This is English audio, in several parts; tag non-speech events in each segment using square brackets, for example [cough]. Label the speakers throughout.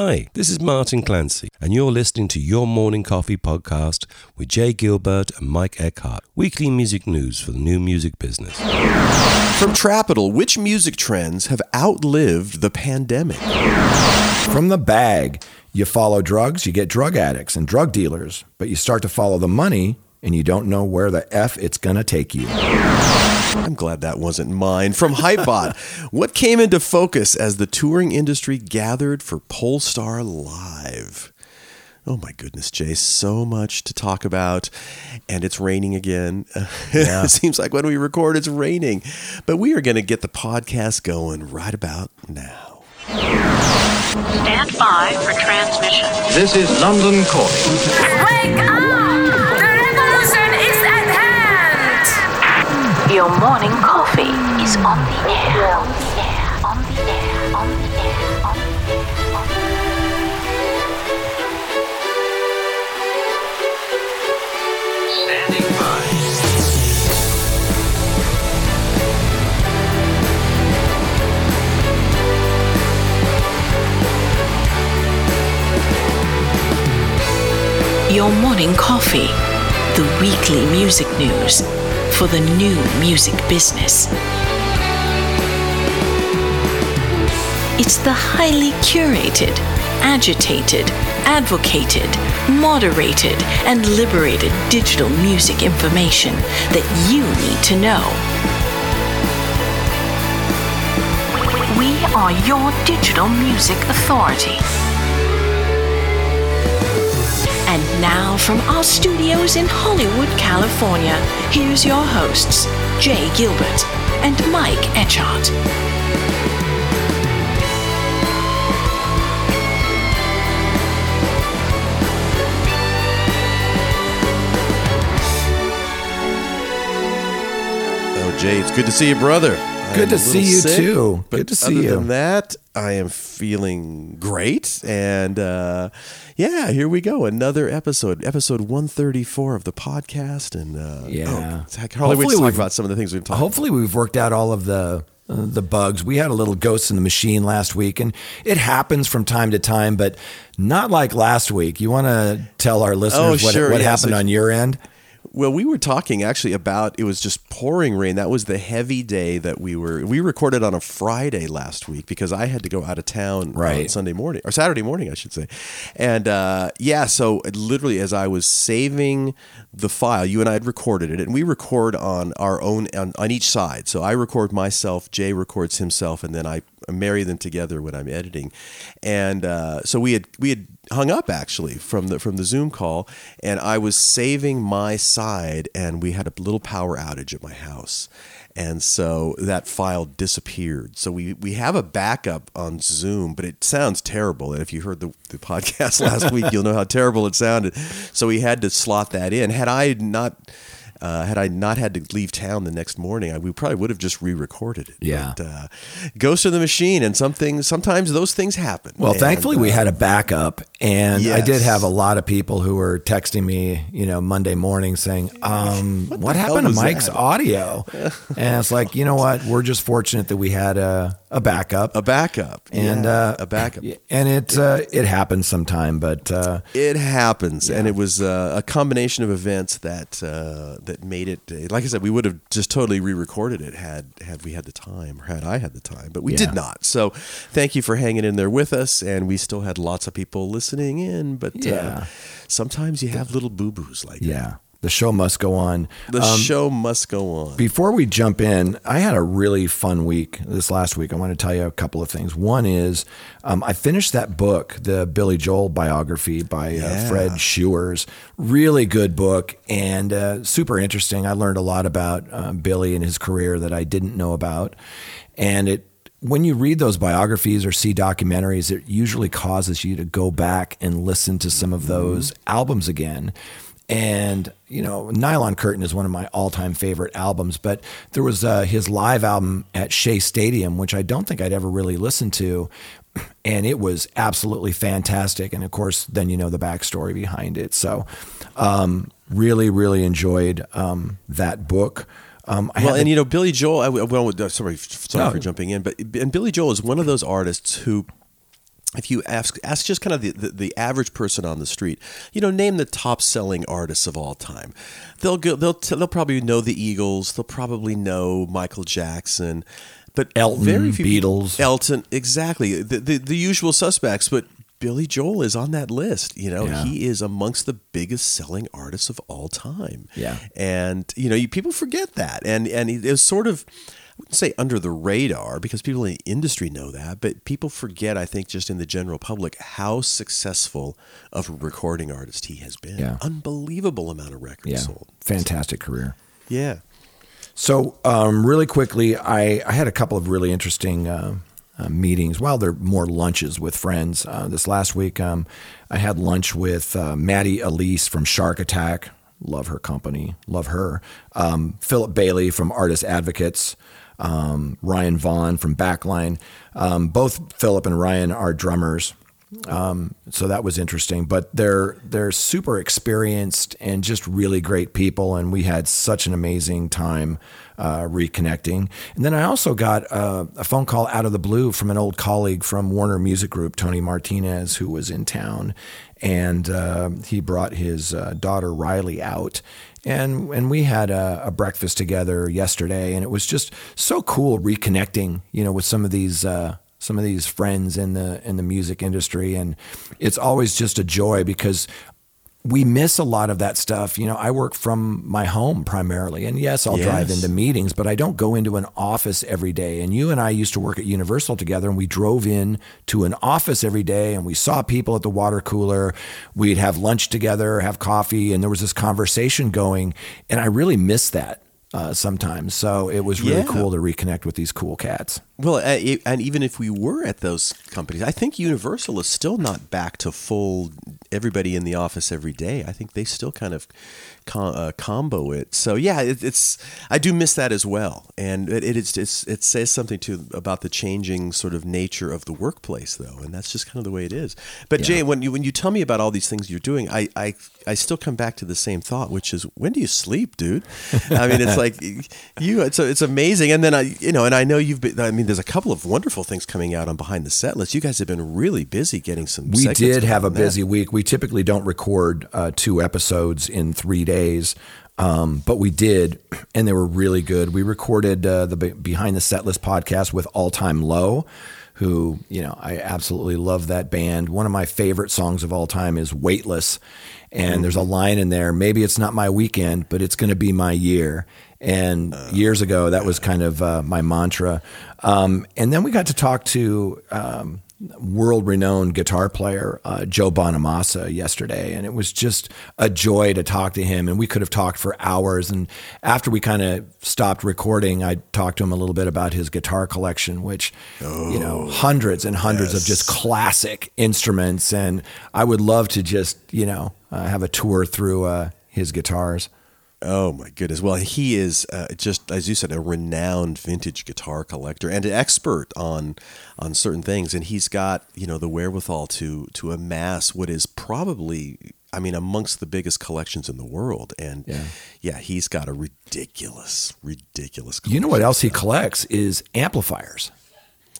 Speaker 1: Hi, this is Martin Clancy, and you're listening to Your Morning Coffee podcast with Jay Gilbert and Mike Eckhart, weekly music news for the new music business.
Speaker 2: From Trapital, which music trends have outlived the pandemic?
Speaker 3: From the bag, you follow drugs, you get drug addicts and drug dealers, but you start to follow the money and you don't know where the F it's going to take you.
Speaker 2: I'm glad that wasn't mine. From Hypebot, [laughs] what came into focus as the touring industry gathered for Pollstar Live? Oh my goodness, Jay, so much to talk about. And it's raining again. [laughs] Yeah. it seems like when we record, it's raining. But we are going to get the podcast going right about now.
Speaker 4: Stand by for transmission.
Speaker 5: This is London calling.
Speaker 6: Wake up!
Speaker 4: Your morning coffee is on the air. On the air. On the air. On the air. On the air. On the air.
Speaker 5: Standing by.
Speaker 4: Your morning coffee. The weekly music news for the new music business. It's the highly curated, agitated, advocated, moderated, and liberated digital music information that you need to know. We are your digital music authority. And now, from our studios in Hollywood, California, here's your hosts, Jay Gilbert and Mike Etchart.
Speaker 2: Oh, Jay, it's good to see you, brother.
Speaker 3: Good to see you,
Speaker 2: sick,
Speaker 3: too. Good to see
Speaker 2: other
Speaker 3: you.
Speaker 2: than that, I am feeling great. And uh, yeah, here we go. Another episode, episode 134 of the podcast. And uh,
Speaker 3: Yeah.
Speaker 2: oh, I can
Speaker 3: Hopefully
Speaker 2: to talk
Speaker 3: we've-
Speaker 2: about some of the things we've talked
Speaker 3: Hopefully, we've worked out all of the uh, the bugs. We had a little ghost in the machine last week, and it happens from time to time, but not like last week. You want to tell our listeners what,
Speaker 2: Oh, sure,
Speaker 3: what
Speaker 2: yeah,
Speaker 3: happened
Speaker 2: so-
Speaker 3: on your end?
Speaker 2: Well, we were talking actually about it was just pouring rain. That was the heavy day that we were. We recorded on a Friday last week because I had to go out of town on
Speaker 3: Right.
Speaker 2: Sunday morning or Saturday morning, I should say. And uh, yeah, so literally as I was saving the file, you and I had recorded it, and we record on our own on, on each side. So I record myself, Jay records himself, and then I marry them together when I'm editing. And uh, so we had we had hung up actually from the from the Zoom call, and I was saving my side, and we had a little power outage at my house, and so that file disappeared. So we we have a backup on Zoom, but it sounds terrible. And if you heard the, the podcast last week, you'll know how terrible it sounded. So we had to slot that in. Had I not. Uh, had I not had to leave town the next morning, I, we probably would have just re-recorded it.
Speaker 3: Yeah.
Speaker 2: But, uh, Ghost of the Machine, and some things. Sometimes those things happen.
Speaker 3: Well,
Speaker 2: And,
Speaker 3: thankfully, we
Speaker 2: uh,
Speaker 3: had a backup, and I did have a lot of people who were texting me, you know, Monday morning saying, um, "What,
Speaker 2: hell
Speaker 3: happened to Mike's
Speaker 2: that?"
Speaker 3: audio?" [laughs] and it's like, you know what? We're just fortunate that we had a, a backup,
Speaker 2: a backup
Speaker 3: and
Speaker 2: Yeah,
Speaker 3: uh,
Speaker 2: a backup.
Speaker 3: and it uh, it happens sometime, but uh,
Speaker 2: It happens, and it was uh, a combination of events that uh, that made it. uh, Like I said, we would have just totally re-recorded it had had we had the time, or had I had the time, but we
Speaker 3: Yeah.
Speaker 2: did not. So, thank you for hanging in there with us, and we still had lots of people listening in. But uh,
Speaker 3: Yeah.
Speaker 2: sometimes you have little boo boos like that.
Speaker 3: yeah, the show must go on.
Speaker 2: The
Speaker 3: Um,
Speaker 2: show must go on.
Speaker 3: Before we jump in, I had a really fun week this last week. I want to tell you a couple of things. One is um, I finished that book, the Billy Joel biography by uh, Fred Schruers. Really good book and uh, super interesting. I learned a lot about uh, Billy and his career that I didn't know about. And it when you read those biographies or see documentaries, it usually causes you to go back and listen to some of those albums again. And you know, Nylon Curtain is one of my all-time favorite albums. But there was uh, his live album at Shea Stadium, which I don't think I'd ever really listened to, [clears throat] and it was absolutely fantastic. And of course, then you know the backstory behind it. So, um, really, really enjoyed um, that book. Um, I
Speaker 2: Well, and
Speaker 3: the-
Speaker 2: you know, Billy Joel. I, well, uh, sorry, sorry
Speaker 3: No.
Speaker 2: for jumping in, but and Billy Joel is one of those artists who if you ask ask just kind of the, the, the average person on the street, you know, name the top selling artists of all time. They'll go. They'll t- they'll probably know the Eagles. They'll probably know Michael Jackson. But
Speaker 3: Elton,
Speaker 2: very few
Speaker 3: Beatles.
Speaker 2: Elton, exactly the, the the usual suspects. But Billy Joel is on that list. You know,
Speaker 3: Yeah.
Speaker 2: he is amongst the biggest selling artists of all time.
Speaker 3: Yeah.
Speaker 2: and you know, you, people forget that, and and it was sort of. I wouldn't say under the radar because people in the industry know that, but people forget, I think, just in the general public, how successful of a recording artist he has been.
Speaker 3: Yeah.
Speaker 2: Unbelievable amount of records
Speaker 3: Yeah,
Speaker 2: sold.
Speaker 3: fantastic career.
Speaker 2: Yeah.
Speaker 3: So, um, really quickly, I, I had a couple of really interesting uh, uh, meetings. Well, they're more lunches with friends. Uh, this last week, um, I had lunch with uh, Maddie Elise from Shark Attack. Love her company. Love her. Um, Philip Bailey from Artist Advocates. Um, Ryan Vaughn from Backline. Um, both Philip and Ryan are drummers. Um, so that was interesting. But they're they're super experienced and just really great people, and we had such an amazing time uh, reconnecting. And then I also got uh, a phone call out of the blue from an old colleague from Warner Music Group, Tony Martinez, who was in town, and uh, he brought his uh, daughter Riley out. And, and we had a, a breakfast together yesterday, and it was just so cool reconnecting, you know, with some of these uh, some of these friends in the in the music industry and it's always just a joy because we miss a lot of that stuff. You know, I work from my home primarily. And yes, I'll drive into meetings, but I don't go into an office every day. And you and I used to work at Universal together and we drove in to an office every day and we saw people at the water cooler. We'd have lunch together, have coffee, and there was this conversation going. And I really miss that uh, sometimes. So it was really
Speaker 2: Yeah.
Speaker 3: cool to reconnect with these cool cats.
Speaker 2: Well, uh, and even if we were at those companies, I think Universal is still not back to full everybody in the office every day. I think they still kind of com- uh, combo it. So yeah, it, it's I do miss that as well, and it, it's, it's it says something to about the changing sort of nature of the workplace, though, and that's just kind of the way it is. But Jay, when you when you tell me about all these things you're doing, I I I still come back to the same thought, which is when do you sleep, dude? I mean, it's like you it's it's amazing, and then I you know, and I know you've been. I mean, there's a couple of wonderful things coming out on behind the set list. You guys have been really busy getting some.
Speaker 3: We did have a
Speaker 2: on that.
Speaker 3: busy week. We typically don't record uh, two episodes in three days, um, but we did, and they were really good. We recorded uh, the Be- Behind the Set List podcast with All Time Low, who, you know, I absolutely love that band. One of my favorite songs of all time is Weightless. And there's a line in there, maybe it's not my weekend, but it's going to be my year. And years ago, that was kind of uh, my mantra. Um, and then we got to talk to um, world renowned guitar player uh, Joe Bonamassa yesterday, and it was just a joy to talk to him. And we could have talked for hours. And after we kind of stopped recording, I talked to him a little bit about his guitar collection, which you know hundreds and hundreds of just classic instruments. And I would love to just you know uh, have a tour through uh, his guitars.
Speaker 2: Oh my goodness! Well, he is uh, just as you said, a renowned vintage guitar collector and an expert on on certain things, and he's got you know the wherewithal to to amass what is probably. I mean, amongst the biggest collections in the world, and
Speaker 3: Yeah.
Speaker 2: yeah, he's got a ridiculous, ridiculous.
Speaker 3: You know what else he collects is amplifiers.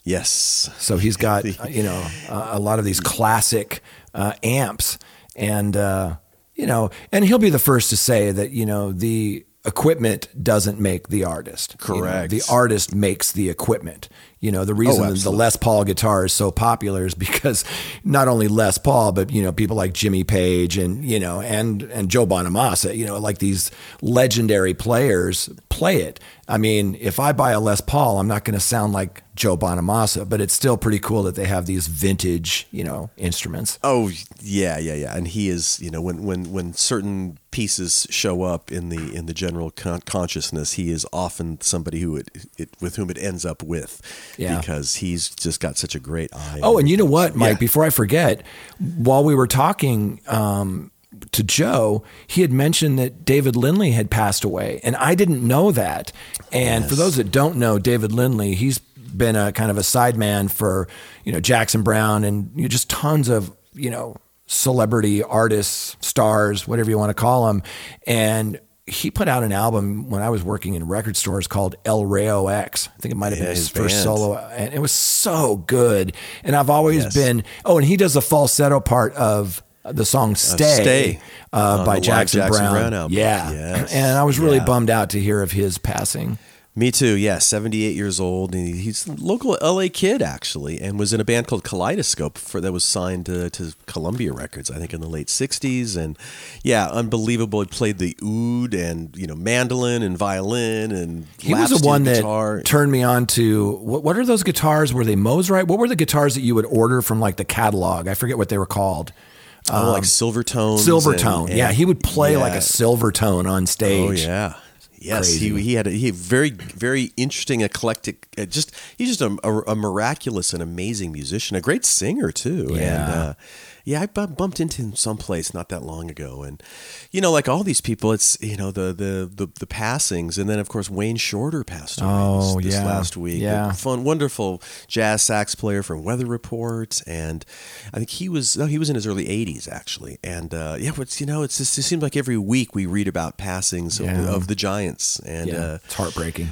Speaker 2: Yes,
Speaker 3: So he's got [laughs] you know a, a lot of these classic uh, amps, and uh, you know, and he'll be the first to say that you know the equipment doesn't make the artist. You know,
Speaker 2: Correct.
Speaker 3: the artist makes the equipment. You know, the oh, reason the
Speaker 2: absolutely.
Speaker 3: Les Paul guitar is so popular is [laughs] because not only Les Paul, but you know, people like Jimmy Page and you know, and and Joe Bonamassa, you know, like these legendary players play it. I mean, if I buy a Les Paul, I'm not going to sound like Joe Bonamassa, but it's still pretty cool that they have these vintage, you know, instruments.
Speaker 2: Oh yeah, yeah, yeah. And he is, you know, when when when certain pieces show up in the in the general con- consciousness, he is often somebody who it, it with whom it ends up with,
Speaker 3: Yeah.
Speaker 2: because he's just got such a great eye.
Speaker 3: Oh, and you know what, Mike?
Speaker 2: Yeah.
Speaker 3: Before I forget, while we were talking um, to Joe, he had mentioned that David Lindley had passed away, and I didn't know that. And for those that don't know, David Lindley, he's been a kind of a sideman for you know Jackson Browne and you know, just tons of you know celebrity artists, stars, whatever you want to call them, and he put out an album when I was working in record stores called El Rayo X. I think it might have
Speaker 2: Yeah,
Speaker 3: been his
Speaker 2: his
Speaker 3: first solo, and it was so good. And I've always
Speaker 2: Yes.
Speaker 3: been. Oh, and he does the falsetto part of the song "Stay,",
Speaker 2: Stay,
Speaker 3: uh, by Jackson,
Speaker 2: Jackson
Speaker 3: Browne.
Speaker 2: Brown album.
Speaker 3: Yeah,
Speaker 2: Yes.
Speaker 3: and I was really
Speaker 2: Yeah.
Speaker 3: bummed out to hear of his passing.
Speaker 2: Me too. Yeah, 78 years old. And he's a local LA kid, actually, and was in a band called Kaleidoscope for that was signed to, to Columbia Records, I think, in the late 60s. And yeah, unbelievable. He played the oud and, you know, mandolin and violin and
Speaker 3: He was the one that turned me on to what, what are those guitars? Were they Mosrite? What were the guitars that you would order from like the catalog? I forget what they were called.
Speaker 2: oh, like um, Silvertones.
Speaker 3: Silver tone. yeah, he would play like a Silvertone on stage.
Speaker 2: Oh
Speaker 3: stage.
Speaker 2: yeah. Yes,
Speaker 3: Crazy.
Speaker 2: he he had a he had very very interesting eclectic. Uh, just he's just a, a, a miraculous and amazing musician, a great singer too. And
Speaker 3: Yeah.
Speaker 2: uh, yeah, I bumped into him someplace not that long ago, and you know, like all these people, it's you know the the the, the passings, and then of course Wayne Shorter passed away
Speaker 3: Oh,
Speaker 2: this,
Speaker 3: yeah.
Speaker 2: last week.
Speaker 3: Yeah.
Speaker 2: A fun, wonderful jazz sax player from Weather Report, and I think he was no, he was in his early '80s actually, and uh, yeah, but you know, it's just, it seems like every week we read about passings of,
Speaker 3: Yeah.
Speaker 2: the, of the Giants, and
Speaker 3: Yeah,
Speaker 2: uh,
Speaker 3: it's heartbreaking.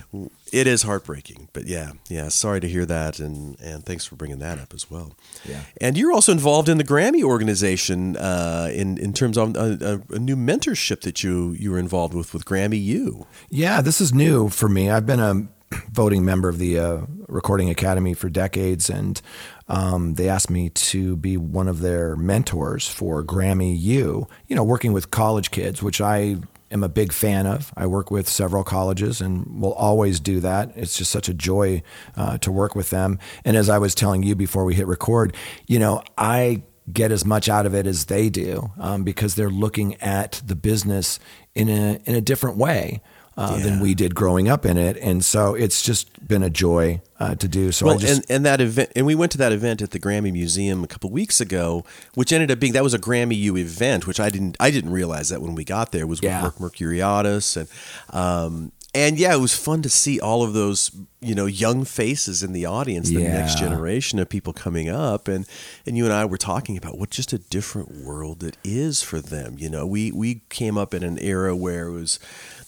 Speaker 2: It is heartbreaking, but yeah, yeah. Sorry to hear that, and and thanks for bringing that up as well.
Speaker 3: Yeah.
Speaker 2: and you're also involved in the Grammy organization uh, in in terms of a, a, a new mentorship that you you were involved with with Grammy U.
Speaker 3: Yeah, this is new for me. I've been a voting member of the uh, Recording Academy for decades, and um, they asked me to be one of their mentors for Grammy U. You know, working with college kids, which I am a big fan of. I work with several colleges and will always do that. It's just such a joy uh, to work with them. And as I was telling you before we hit record, you know, I get as much out of it as they do um, because they're looking at the business in a in a different way uh, than we did growing up in it, and so it's just been a joy uh, to do. So I
Speaker 2: Well,
Speaker 3: just
Speaker 2: and, and that event, and we went to that event at the Grammy Museum a couple weeks ago, which ended up being that was a Grammy U event, which I didn't I didn't realize that when we got there was
Speaker 3: Yeah.
Speaker 2: with Merc and um, and yeah, it was fun to see all of those you know young faces in the audience, the next generation of people coming up, and and you and I were talking about what just a different world it is for them. You know, we we came up in an era where it was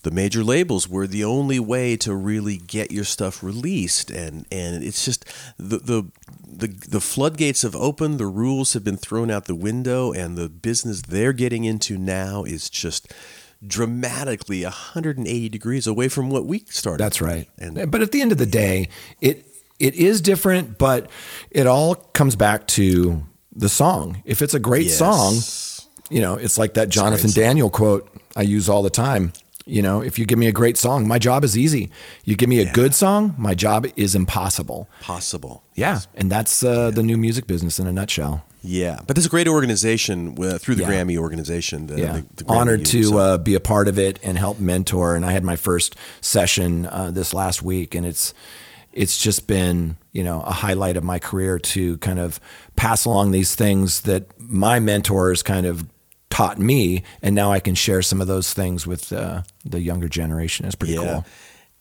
Speaker 2: the major labels were the only way to really get your stuff released. And and it's just the the the, the floodgates have opened the rules have been thrown out the window and the business they're getting into now is just dramatically 180 degrees away from what we started
Speaker 3: That's right.
Speaker 2: and
Speaker 3: but at the end of the day, it it is different, but it all comes back to the song. If it's a great
Speaker 2: Yes.
Speaker 3: song, you know, it's like that Jonathan Daniel quote I use all the time. You know, if you give me a great song, my job is easy. You give me a good song, my job is impossible.
Speaker 2: possible
Speaker 3: Yeah, and that's uh, the new music business in a nutshell.
Speaker 2: Yeah but there's a great organization uh, through the
Speaker 3: Yeah.
Speaker 2: Grammy organization the,
Speaker 3: yeah,
Speaker 2: the- the
Speaker 3: honored to
Speaker 2: so-
Speaker 3: uh, be a part of it and help mentor. And I had my first session uh, this last week, and it's it's just been you know a highlight of my career to kind of pass along these things that my mentors kind of taught me, and now I can share some of those things with uh, the younger generation. It's pretty cool.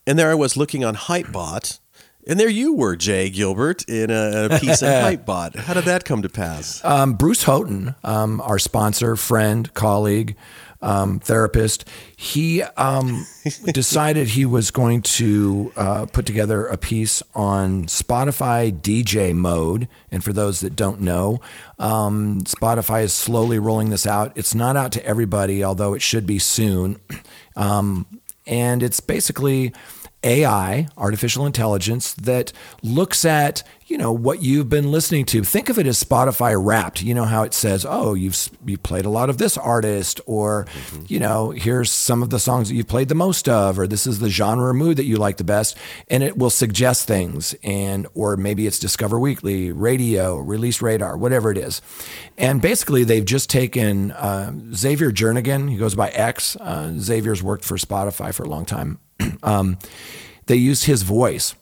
Speaker 2: And there I was looking on Hypebot, and there you were, Jay Gilbert, in a, a piece [laughs] in Hypebot. How did that come to pass?
Speaker 3: Um, Bruce Houghton, um, our sponsor, friend, colleague, um, therapist, he um, [laughs] decided he was going to uh, put together a piece on Spotify DJ mode. And for those that don't know, um, Spotify is slowly rolling this out. It's not out to everybody, although it should be soon. [clears throat] Um, and it's basically AI, artificial intelligence, that looks at you know what you've been listening to. Think of it as Spotify Wrapped. You know how it says, "Oh, you've you played a lot of this artist," or you know, here's some of the songs that you've played the most of, or this is the genre or mood that you like the best, and it will suggest things, and or maybe it's Discover Weekly, radio, Release Radar, whatever it is, and basically they've just taken uh, Xavier Jernigan. He goes by X. Uh, Xavier's worked for Spotify for a long time. Um, they used his voice.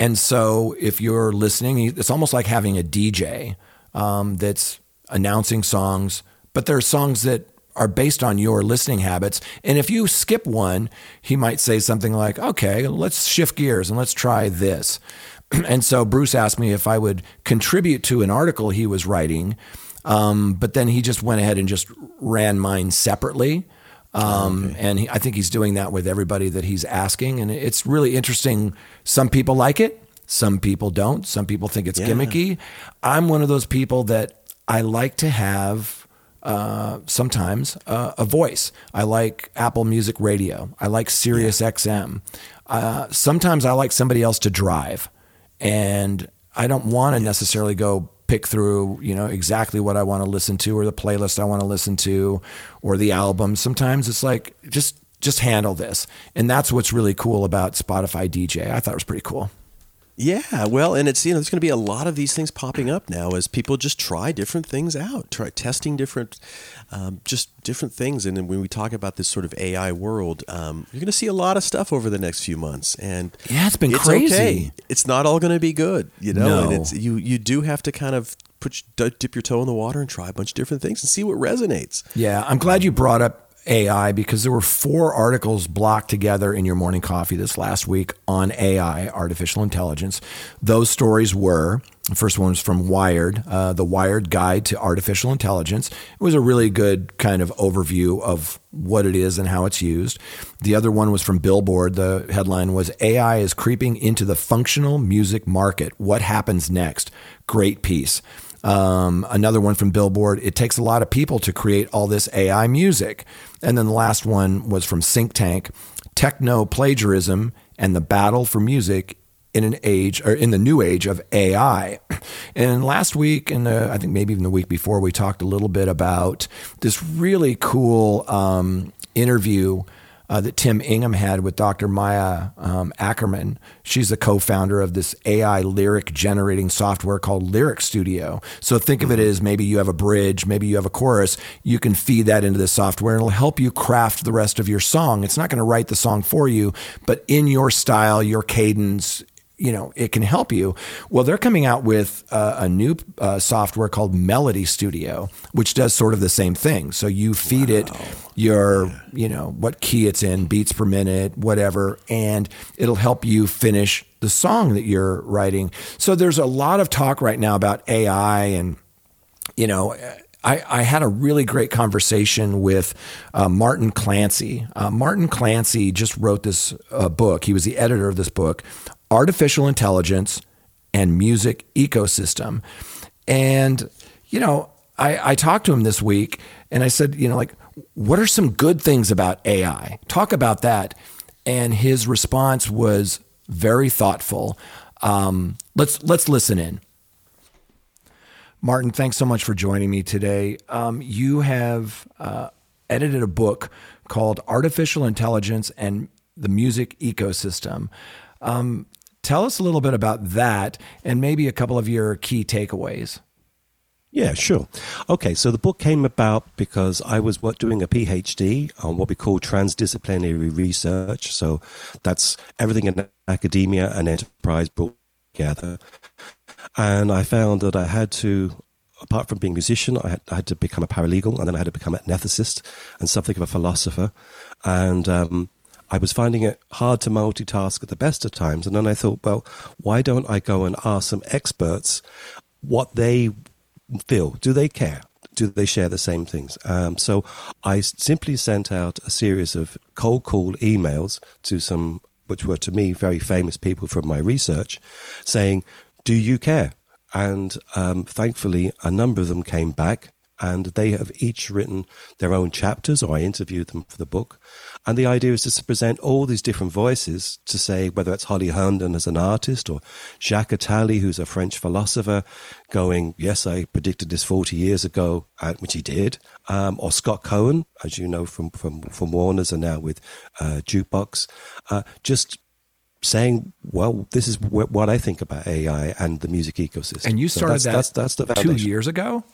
Speaker 3: And so if you're listening, it's almost like having a DJ um, that's announcing songs, but there are songs that are based on your listening habits. And if you skip one, he might say something like, okay, let's shift gears and let's try this. [clears throat] and so Bruce asked me if I would contribute to an article he was writing, um, but then he just went ahead and just ran mine separately. Um, And he, I think he's doing that with everybody that he's asking. And it's really interesting. Some people like it, some people don't. Some people think it's
Speaker 2: Yeah.
Speaker 3: gimmicky. I'm one of those people that I like to have uh, sometimes uh, a voice. I like Apple Music Radio. I like Sirius XM. Uh, sometimes I like somebody else to drive, and I don't want to necessarily go pick through, you know, exactly what I want to listen to or the playlist I want to listen to or the album. Sometimes it's like just just handle this, and that's what's really cool about Spotify DJ. I thought it was pretty cool.
Speaker 2: Yeah, well, and it's you know there's going to be a lot of these things popping up now as people just try different things out, try testing different, um, just different things. And then when we talk about this sort of AI world, um, you're going to see a lot of stuff over the next few months. And
Speaker 3: Yeah, it's been
Speaker 2: it's
Speaker 3: crazy.
Speaker 2: Okay. It's not all going to be good, you know.
Speaker 3: No.
Speaker 2: And it's you you do have to kind of put dip your toe in the water and try a bunch of different things and see what resonates.
Speaker 3: Yeah, I'm glad you brought up AI because there were four articles blocked together in your morning coffee this last week on AI, artificial intelligence. Those stories were the first one was from Wired, uh, the Wired Guide to Artificial Intelligence. It was a really good kind of overview of what it is and how it's used. The other one was from Billboard. The headline was AI is creeping into the functional music market. What happens next? Great piece. Um, another one from Billboard. It takes a lot of people to create all this AI music. And then the last one was from Think Tank Techno Plagiarism and the Battle for Music in an age or in the new age of AI. [clears throat] And last week, and I think maybe even the week before, we talked a little bit about this really cool um, interview uh, that Tim Ingham had with Dr. Maya um, Ackerman. She's the co-founder of this AI lyric generating software called Lyric Studio. So think of it as maybe you have a bridge, maybe you have a chorus. You can feed that into the software, and it'll help you craft the rest of your song. It's not going to write the song for you, but in your style, your cadence, you know, it can help you. Well, they're coming out with uh, a new uh, software called Melody Studio, which does sort of the same thing. So you feed it your, you know, what key it's in, beats per minute, whatever, and it'll help you finish the song that you're writing. So there's a lot of talk right now about AI and, you know, I, I had a really great conversation with uh, Martin Clancy. Uh, Martin Clancy just wrote this uh, book. He was the editor of this book, Artificial Intelligence and Music Ecosystem. And, you know, I, I talked to him this week and I said, you know, like, what are some good things about AI? Talk about that. And his response was very thoughtful. Um, let's let's listen in. Martin, thanks so much for joining me today. Um, you have uh, edited a book called Artificial Intelligence and the Music Ecosystem. Um, tell us a little bit about that and maybe a couple of your key takeaways.
Speaker 1: Yeah, sure. Okay, so the book came about because I was doing a PhD on what we call transdisciplinary research. So that's everything in academia and enterprise brought together. And I found that I had to, apart from being a musician, I had, I had to become a paralegal and then I had to become an ethicist and something of a philosopher. And um, I was finding it hard to multitask at the best of times. And then I thought, well, why don't I go and ask some experts what they feel? Do they care? Do they share the same things? Um, so I simply sent out a series of cold call emails to some, which were to me very famous people from my research, saying, "Do you care?" And um, thankfully, a number of them came back, and they have each written their own chapters, or I interviewed them for the book. And the idea is just to present all these different voices to say whether it's Holly Herndon as an artist or Jacques Attali, who's a French philosopher, going, Yes, I predicted this 40 years ago, uh, which he did, um, or Scott Cohen, as you know from, from, from Warner's and now with uh, Jukebox, uh, just saying, Well, this is wh- what I think about AI and the music ecosystem.
Speaker 3: And you
Speaker 1: So
Speaker 3: started
Speaker 1: that's,
Speaker 3: that
Speaker 1: that's, that's the
Speaker 3: two years ago?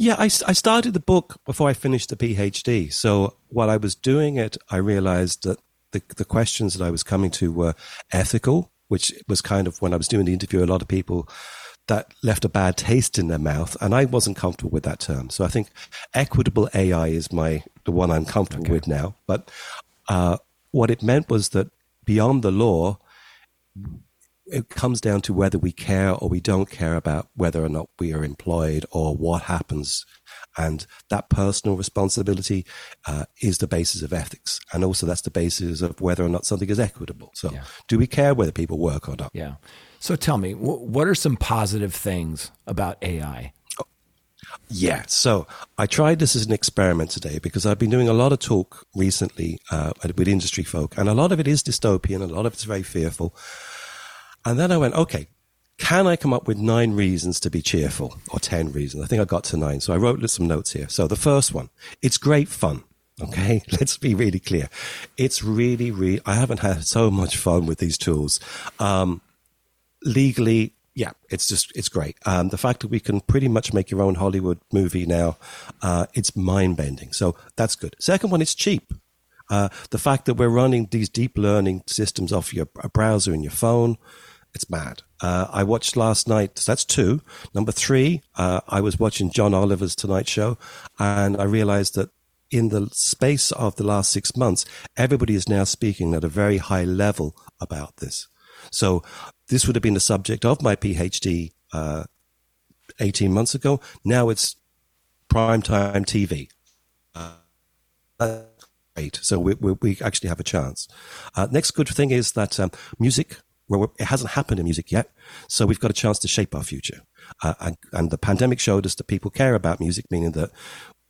Speaker 1: Yeah, I, I started the book before I finished the PhD. So while I was doing it, I realized that the, the questions that I was coming to were ethical, which was kind of when I was doing the interview, a lot of people that left a bad taste in their mouth. And I wasn't comfortable with that term. So I think equitable AI is my, the one I'm comfortable with now. But uh, what it meant was that beyond the law, it comes down to whether we care or we don't care about whether or not we are employed or what happens And that personal responsibility uh, is the basis of ethics. And also, that's the basis of whether or not something is equitable. So,
Speaker 3: Yeah.
Speaker 1: do we care whether people work or not?
Speaker 3: Yeah. So tell me, wh- what are some positive things about AI?
Speaker 1: Yeah. So I tried this as an experiment today because I've been doing a lot of talk recently uh, with industry folk, and a lot of it is dystopian, a lot of it's very fearful. And then I went, okay, can I come up with nine reasons to be cheerful or 10 reasons? I think I got to nine. So I wrote some notes here. So the first one, it's great fun. Okay. [laughs] Let's be really clear. It's really, really, I haven't had so much fun with these tools. Um, legally, yeah, it's just it's great. Um, the fact that we can pretty much make your own Hollywood movie now, uh, it's mind bending. So that's good. Second one, it's cheap. Uh, the fact that we're running these deep learning systems off your browser and your phone, it's mad. Uh, I watched last night. so That's two. Number three, uh, I was watching John Oliver's Tonight Show, and I realized that in the space of the last six months, everybody is now speaking at a very high level about this. So this would have been the subject of my PhD uh, 18 months ago. Now it's primetime TV. Uh, great. So we, we, we actually have a chance. Uh, next good thing is that um, music, well, it hasn't happened in music yet. So we've got a chance to shape our future. Uh, and, and the pandemic showed us that people care about music, meaning that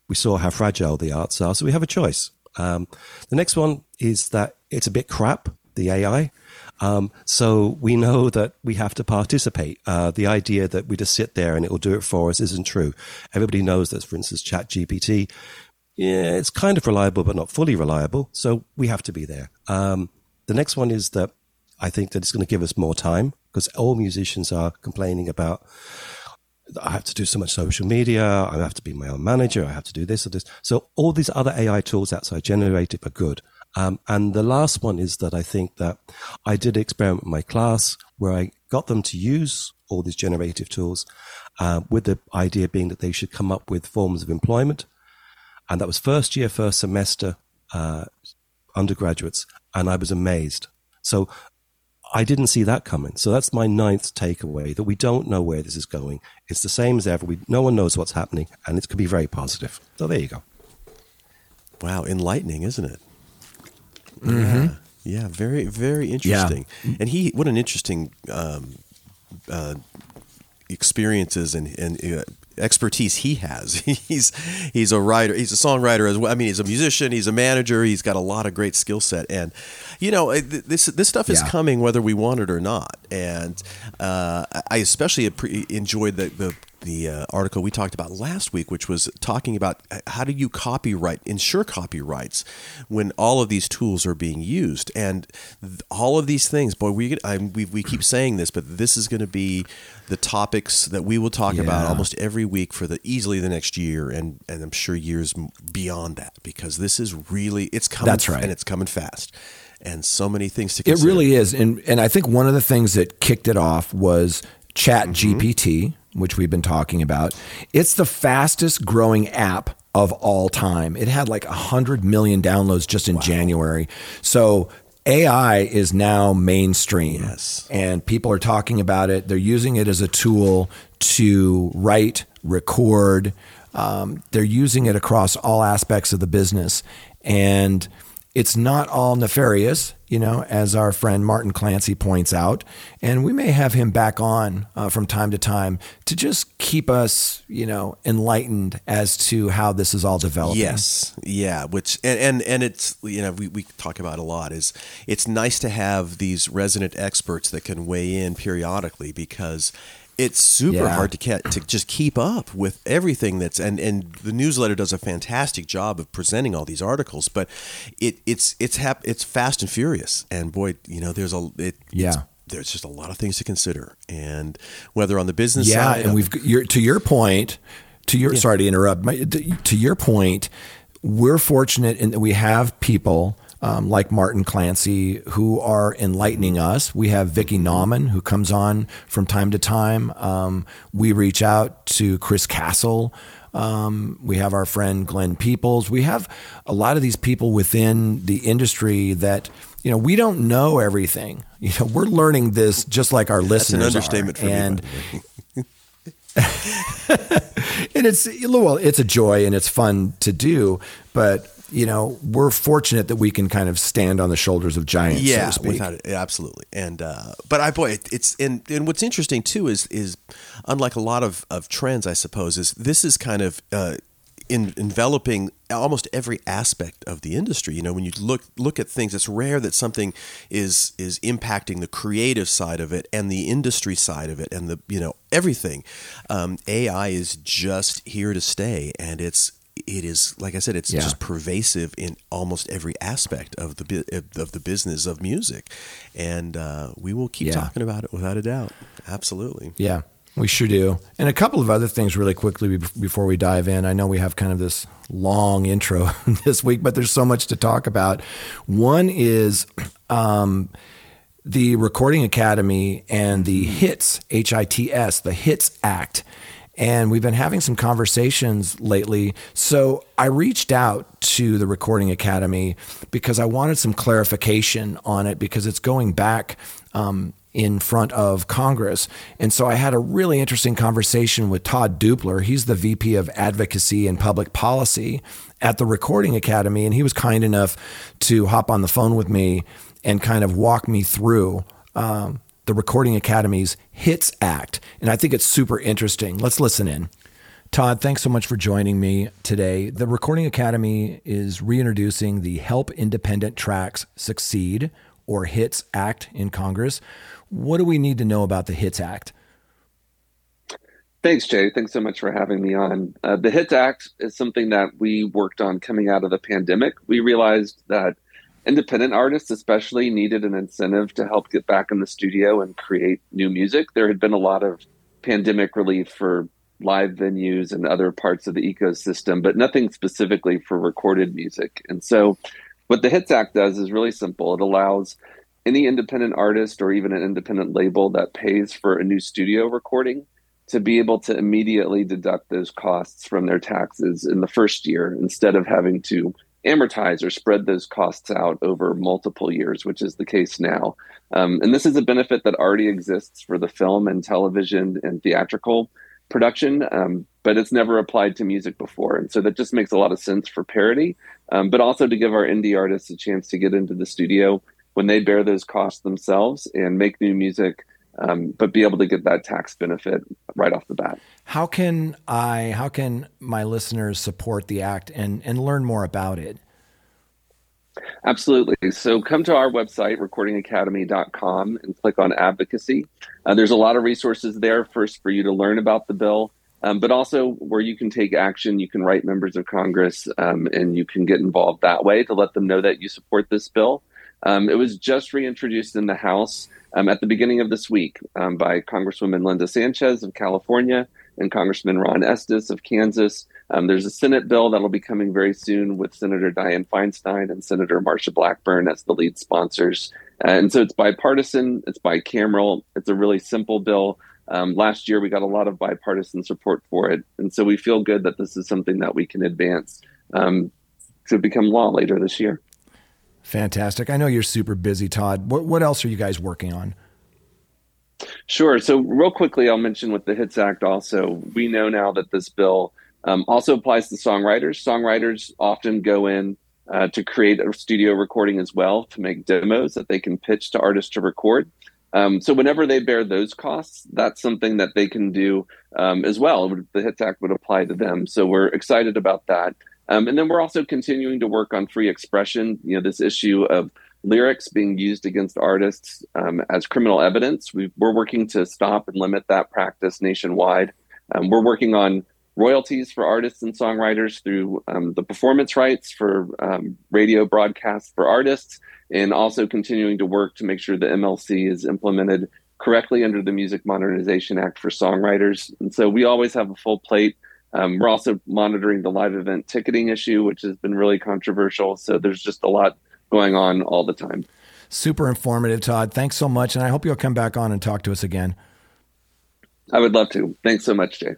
Speaker 1: we saw how fragile the arts are. So we have a choice. Um, the next one is that it's a bit crap, the AI. Um, so we know that we have to participate. Uh, the idea that we just sit there and it will do it for us isn't true. Everybody knows that, for instance, ChatGPT, yeah, it's kind of reliable, but not fully reliable. So we have to be there. Um, the next one is that I think that it's going to give us more time because all musicians are complaining about I have to do so much social media. I have to be my own manager. I have to do this or this. So all these other AI tools outside generative are good. Um, and the last one is that I think that I did experiment in my class where I got them to use all these generative tools, uh, with the idea being that they should come up with forms of employment. And that was first year, first semester, uh, undergraduates. And I was amazed. So I didn't see that coming. So that's my ninth takeaway that we don't know where this is going. It's the same as ever. We, no one knows what's happening, and it could be very positive. So there you go.
Speaker 2: Wow, enlightening, isn't it? Yeah, yeah, very, very interesting. And he, what an interesting um, uh, experiences and, and uh, expertise he has. [laughs] he's he's a writer, he's a songwriter as well. I mean, he's a musician, he's a manager, he's got a lot of great skill set, and you know this this stuff is
Speaker 3: Yeah.
Speaker 2: coming whether we want it or not. And uh, I especially appre- enjoyed the the the uh, article we talked about last week, which was talking about uh, how do you copyright, ensure copyrights when all of these tools are being used, and th- all of these things. Boy, we I, we we keep saying this, but this is going to be the topics that we will talk about almost every week for the easily the next year, and and I'm sure years beyond that, because this is really it's coming.
Speaker 3: That's right.
Speaker 2: and it's coming fast, and so many things to
Speaker 3: It really is. And and I think one of the things that kicked it off was Chat GPT, which we've been talking about. It's the fastest growing app of all time. It had like 100 million downloads just in January. So AI is now mainstream.
Speaker 2: Yes.
Speaker 3: And people are talking about it. They're using it as a tool to write, record. Um, they're using it across all aspects of the business. And it's not all nefarious, you know, as our friend Martin Clancy points out. And we may have him back on uh, from time to time to just keep us, you know, enlightened as to how this is all developing.
Speaker 2: Yes, yeah. Which and and and it's you know we we talk about a lot is it's nice to have these resident experts that can weigh in periodically because it's super
Speaker 3: Yeah.
Speaker 2: hard to get to just keep up with everything that's and and the newsletter does a fantastic job of presenting all these articles, but it it's it's hap- it's fast and furious and boy you know there's a it
Speaker 3: Yeah.
Speaker 2: there's just a lot of things to consider and whether on the business
Speaker 3: yeah,
Speaker 2: side
Speaker 3: and we've you're, to your point. To your sorry to interrupt. my- To your point, we're fortunate in that we have people um, like Martin Clancy who are enlightening us. We have Vickie Nauman who comes on from time to time. Um, we reach out to Chris Castle. Um, we have our friend Glenn Peoples. We have a lot of these people within the industry that you know we don't know everything. [laughs] You know, we're learning this just like our
Speaker 2: that's an
Speaker 3: listeners. are.
Speaker 2: understatement for
Speaker 3: and
Speaker 2: way. [laughs] [laughs]
Speaker 3: and it's well, it's a joy and it's fun to do, but you know, we're fortunate that we can kind of stand on the shoulders of giants, so
Speaker 2: yeah,
Speaker 3: speak.
Speaker 2: without it, absolutely. And uh, but I boy, it, it's and and what's interesting too is is unlike a lot of of trends, I suppose, is this is kind of. Uh, in, enveloping almost every aspect of the industry. You know, when you look look at things, it's rare that something is is impacting the creative side of it and the industry side of it and the you know everything. Um, AI is just here to stay, and it's it is like I said, it's
Speaker 3: Yeah.
Speaker 2: just pervasive in almost every aspect of the of the business of music, and uh, we will keep
Speaker 3: Yeah.
Speaker 2: talking about it without a doubt. Absolutely.
Speaker 3: Yeah, we sure do. And a couple of other things really quickly before we dive in. I know we have kind of this long intro [laughs] this week, but there's so much to talk about. One is um, the Recording Academy and the HITS, H I T S, the HITS Act. And we've been having some conversations lately. So I reached out to the Recording Academy because I wanted some clarification on it because it's going back um, in front of Congress. And so I had a really interesting conversation with Todd Dupler. He's the VP of Advocacy and Public Policy at the Recording Academy. And he was kind enough to hop on the phone with me and kind of walk me through um, the Recording Academy's HITS Act. And I think it's super interesting. Let's listen in. Todd, thanks so much for joining me today. The Recording Academy is reintroducing the Help Independent Tracks Succeed or HITS Act in Congress. What do we need to know about the HITS Act?
Speaker 7: Thanks, Jay. Thanks so much for having me on. Uh, the HITS Act is something that we worked on coming out of the pandemic. We realized that independent artists, especially, needed an incentive to help get back in the studio and create new music. There had been a lot of pandemic relief for live venues and other parts of the ecosystem, but nothing specifically for recorded music. And so, what the HITS Act does is really simple. It allows any independent artist or even an independent label that pays for a new studio recording to be able to immediately deduct those costs from their taxes in the first year instead of having to amortize or spread those costs out over multiple years, which is the case now. Um, and this is a benefit that already exists for the film and television and theatrical production, um, but it's never applied to music before. And so that just makes a lot of sense for parity, um, but also to give our indie artists a chance to get into the studio when they bear those costs themselves and make new music. Um, but be able to get that tax benefit right off the bat.
Speaker 3: How can I, how can my listeners support the act and, and learn more about it?
Speaker 7: Absolutely. So come to our website, recordingacademy.com, and click on advocacy. Uh, there's a lot of resources there, first for you to learn about the bill, um, but also where you can take action. You can write members of Congress um, and you can get involved that way to let them know that you support this bill. Um, it was just reintroduced in the House um, at the beginning of this week um, by Congresswoman Linda Sanchez of California and Congressman Ron Estes of Kansas. Um, there's a Senate bill that'll be coming very soon with Senator Dianne Feinstein and Senator Marsha Blackburn as the lead sponsors. And so it's bipartisan, it's bicameral, it's a really simple bill. Um, last year, we got a lot of bipartisan support for it. And so we feel good that this is something that we can advance um, to become law later this year.
Speaker 3: Fantastic. I know you're super busy, Todd. What, what else are you guys working on?
Speaker 7: Sure. So, real quickly, I'll mention with the HITS Act also, we know now that this bill um, also applies to songwriters. Songwriters often go in uh, to create a studio recording as well to make demos that they can pitch to artists to record. Um, so, whenever they bear those costs, that's something that they can do um, as well. The HITS Act would apply to them. So, we're excited about that. Um, and then we're also continuing to work on free expression. You know, this issue of lyrics being used against artists um, as criminal evidence. we are working to stop and limit that practice nationwide. Um, we're working on royalties for artists and songwriters through um, the performance rights for um, radio broadcasts for artists, and also continuing to work to make sure the MLC is implemented correctly under the Music Modernization Act for songwriters. And so we always have a full plate. Um, we're also monitoring the live event ticketing issue, which has been really controversial. So there's just a lot going on all the time.
Speaker 3: Super informative, Todd. Thanks so much. And I hope you'll come back on and talk to us again.
Speaker 7: I would love to. Thanks so much, Jay.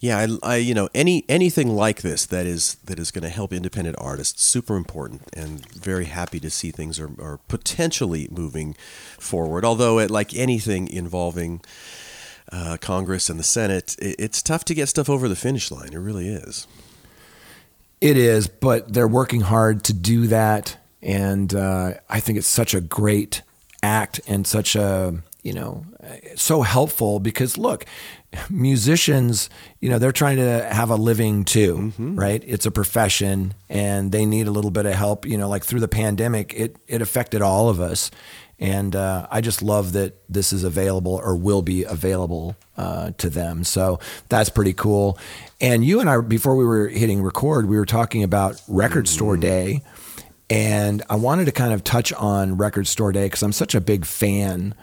Speaker 2: Yeah, I, I, you know any anything like this that is that is going to help independent artists super important and very happy to see things are, are potentially moving forward. Although, it, like anything involving uh, Congress and the Senate, it, it's tough to get stuff over the finish line. It really is.
Speaker 3: It is, but they're working hard to do that, and uh, I think it's such a great act and such a you know so helpful because look musicians you know they're trying to have a living too
Speaker 2: Mm-hmm.
Speaker 3: right it's a profession and they need a little bit of help you know like through the pandemic it it affected all of us and uh, I just love that this is available or will be available uh, to them. So that's pretty cool. And you and I, before we were hitting record, we were talking about Record Store Day. And I wanted to kind of touch on Record Store Day because I'm such a big fan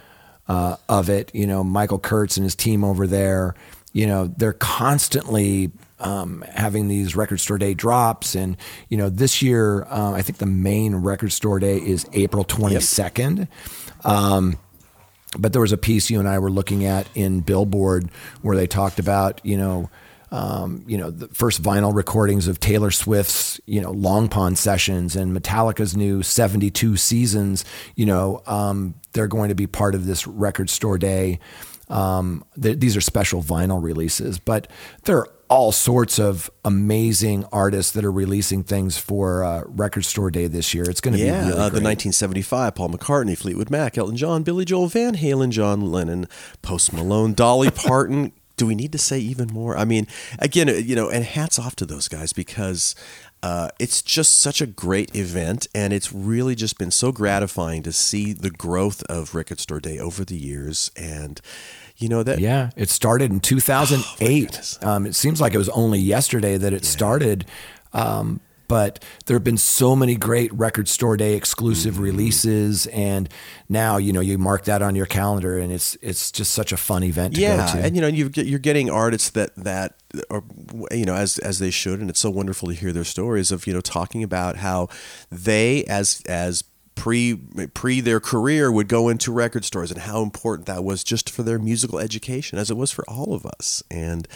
Speaker 3: uh, of it. You know, Michael Kurtz and his team over there, you know, they're constantly um, having these Record Store Day drops. And, you know, this year, uh, I think the main Record Store Day is April 22nd. Um, but there was a piece you and I were looking at in Billboard where they talked about, you know, um, you know, the first vinyl recordings of Taylor Swift's, you know, Long Pond sessions and Metallica's new 72 seasons, you know, um, they're going to be part of this record store day. Um, th- these are special vinyl releases, but there are all sorts of amazing artists that are releasing things for uh, record store day this year. It's going to
Speaker 2: Yeah,
Speaker 3: be really
Speaker 2: uh, the 1975 Paul McCartney, Fleetwood Mac, Elton John, Billy Joel, Van Halen, John Lennon, Post Malone, Dolly [laughs] Parton. Do we need to say even more? I mean, again, uh, you know, and hats off to those guys because uh, it's just such a great event, and it's really just been so gratifying to see the growth of Record Store Day over the years, and you know that
Speaker 3: Yeah, it started in 2008. um, it seems like it was only yesterday that it started. Um, but there have been so many great record store day exclusive
Speaker 2: Mm-hmm.
Speaker 3: releases, and now you know you mark that on your calendar, and it's it's just such a fun event to
Speaker 2: yeah,
Speaker 3: go to.
Speaker 2: and you know you you're getting artists that that are you know as as they should, and it's so wonderful to hear their stories of you know talking about how they as as pre pre their career would go into record stores and how important that was just for their musical education as it was for all of us and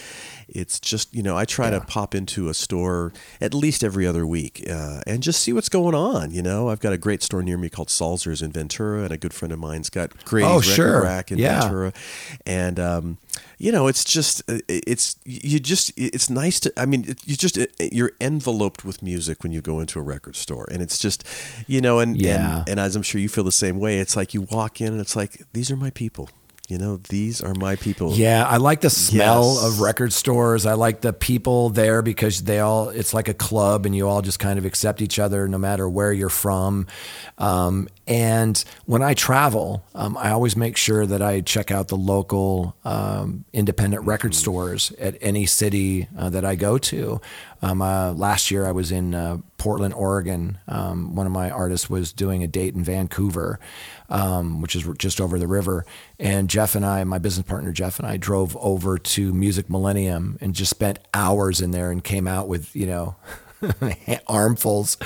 Speaker 2: it's just you know i try to pop into a store at least every other week uh, and just see what's going on you know i've got a great store near me called salzer's in ventura and a good friend of mine's got Grady's
Speaker 3: Oh,
Speaker 2: record
Speaker 3: sure.
Speaker 2: rack in
Speaker 3: Yeah.
Speaker 2: ventura and um, you know it's just uh, it's you just it's nice to i mean you just uh, you're enveloped with music when you go into a record store and it's just you know and
Speaker 3: Yeah.
Speaker 2: and, and as i'm sure you feel the same way it's like you walk in and it's like these are my people you know these are my people
Speaker 3: Yeah, I like the smell
Speaker 2: Yes.
Speaker 3: of record stores. I like the people there because they all, it's like a club and you all just kind of accept each other no matter where you're from. Um, and when I travel, um, I always make sure that I check out the local um, independent record stores at any city uh, that I go to. Um, uh, last year I was in uh, Portland, Oregon. Um, one of my artists was doing a date in Vancouver, um, which is just over the river. And Jeff and I, my business partner Jeff and I, drove over to Music Millennium and just spent hours in there and came out with you know. [laughs] armfuls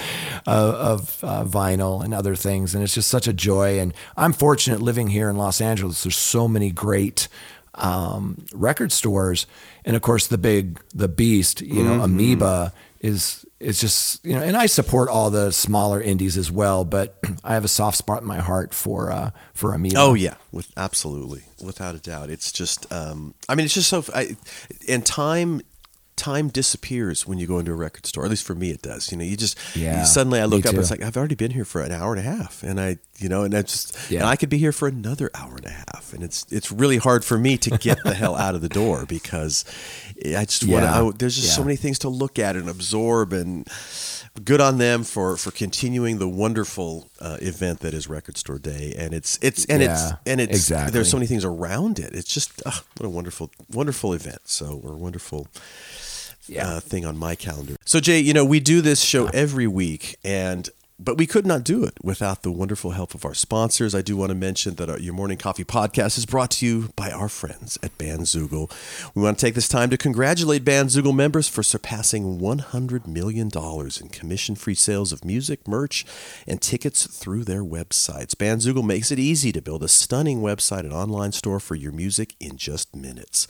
Speaker 3: of, of uh, vinyl and other things, and it's just such a joy. And I'm fortunate living here in Los Angeles. There's so many great um, record stores, and of course the big the beast, you know, Amoeba is is just you know, and I support all the smaller indies as well, but [clears throat] I have a soft spot in my heart for uh, for Amoeba.
Speaker 2: Oh yeah, with absolutely, without a doubt. It's just, um, I mean, it's just so. I, and time, time disappears when you go into a record store. At least for me, it does. You know, you just
Speaker 3: Yeah,
Speaker 2: you suddenly I look up, and it's like I've already been here for an hour and a half, and I, you know, and I just,
Speaker 3: Yeah.
Speaker 2: and I could be here for another hour and a half, and it's it's really hard for me to get the hell out of the door because I just want to. There's just so many things to look at and absorb and good on them for for continuing the wonderful uh, event that is Record Store Day, and it's it's and it's and it's
Speaker 3: exactly.
Speaker 2: there's so many things around it. It's just ah, what a wonderful wonderful event. So or wonderful. Uh, thing on my calendar. So Jay, you know we do this show every week, and but we could not do it without the wonderful help of our sponsors. I do want to mention that our, your morning coffee podcast is brought to you by our friends at Bandzoogle. We want to take this time to congratulate Bandzoogle members for surpassing $100 million in commission free sales of music, merch, and tickets through their websites. Bandzoogle makes it easy to build a stunning website and online store for your music in just minutes.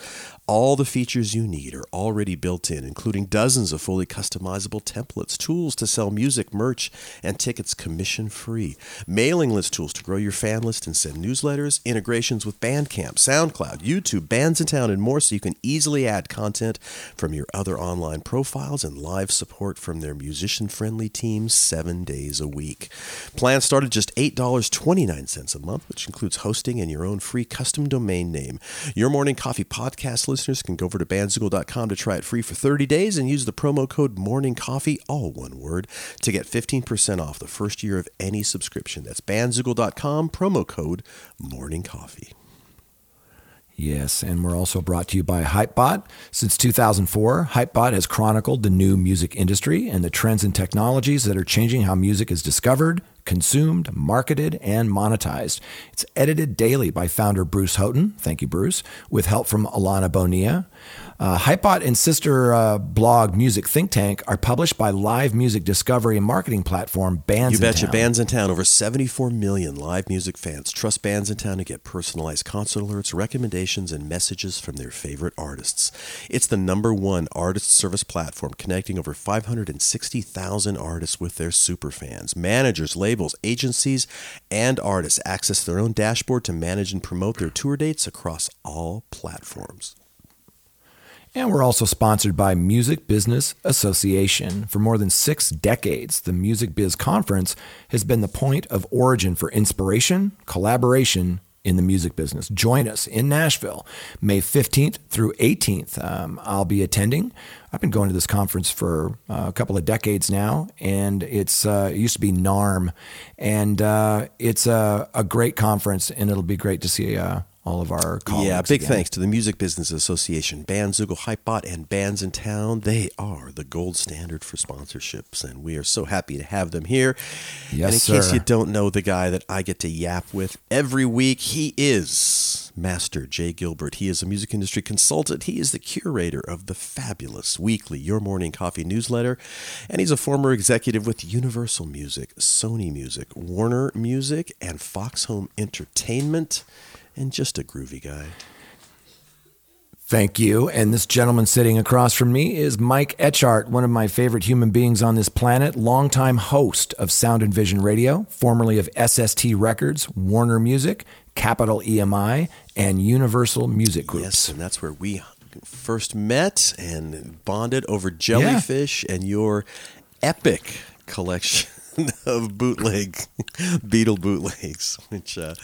Speaker 2: All the features you need are already built in, including dozens of fully customizable templates, tools to sell music, merch, and and tickets commission free. Mailing list tools to grow your fan list and send newsletters, integrations with Bandcamp, SoundCloud, YouTube, Bands in Town, and more so you can easily add content from your other online profiles and live support from their musician friendly teams seven days a week. Plans start at just $8.29 a month, which includes hosting and your own free custom domain name. Your Morning Coffee podcast listeners can go over to bandzoogle.com to try it free for 30 days and use the promo code Morning Coffee, all one word, to get 15% off the first year of any subscription. That's bandzoogle.com, promo code Morning Coffee.
Speaker 3: Yes, and we're also brought to you by Hypebot. Since 2004, Hypebot has chronicled the new music industry and the trends and technologies that are changing how music is discovered, consumed, marketed, and monetized. It's edited daily by founder Bruce Houghton. Thank you, Bruce, with help from Alana Bonilla. Uh, Hypebot and sister uh, blog Music Think Tank are published by live music discovery and marketing platform Bands
Speaker 2: You betcha. Bands in Town. Over 74 million live music fans trust Bands in Town to get personalized concert alerts, recommendations, and messages from their favorite artists. It's the number one artist service platform connecting over 560,000 artists with their super fans. Managers, labels, agencies, and artists access their own dashboard to manage and promote their tour dates across all platforms.
Speaker 3: And we're also sponsored by Music Business Association. For more than six decades, the Music Biz Conference has been the point of origin for inspiration, collaboration in the music business. Join us in Nashville, May 15th through 18th. Um, I'll be attending. I've been going to this conference for uh, a couple of decades now, and it's uh, it used to be NARM, and uh, it's a, a great conference, and it'll be great to see uh, all of our colleagues.
Speaker 2: Yeah, big
Speaker 3: again.
Speaker 2: thanks to the Music Business Association, Bandzoogle, Hypebot, and Bands in Town. They are the gold standard for sponsorships, and we are so happy to have them here.
Speaker 3: Yes,
Speaker 2: and in case you don't know the guy that I get to yap with every week, he is Master Jay Gilbert. He is a music industry consultant. He is the curator of the fabulous weekly Your Morning Coffee newsletter, and he's a former executive with Universal Music, Sony Music, Warner Music, and Fox Home Entertainment, and just a groovy guy.
Speaker 3: Thank you. And this gentleman sitting across from me is Mike Etchart, one of my favorite human beings on this planet, longtime host of Sound and Vision Radio, formerly of SST Records, Warner Music, Capitol EMI, and Universal Music Group.
Speaker 2: Yes, and that's where we first met and bonded over jellyfish and your epic collection [laughs] of bootleg [laughs] Beatle bootlegs. Which uh,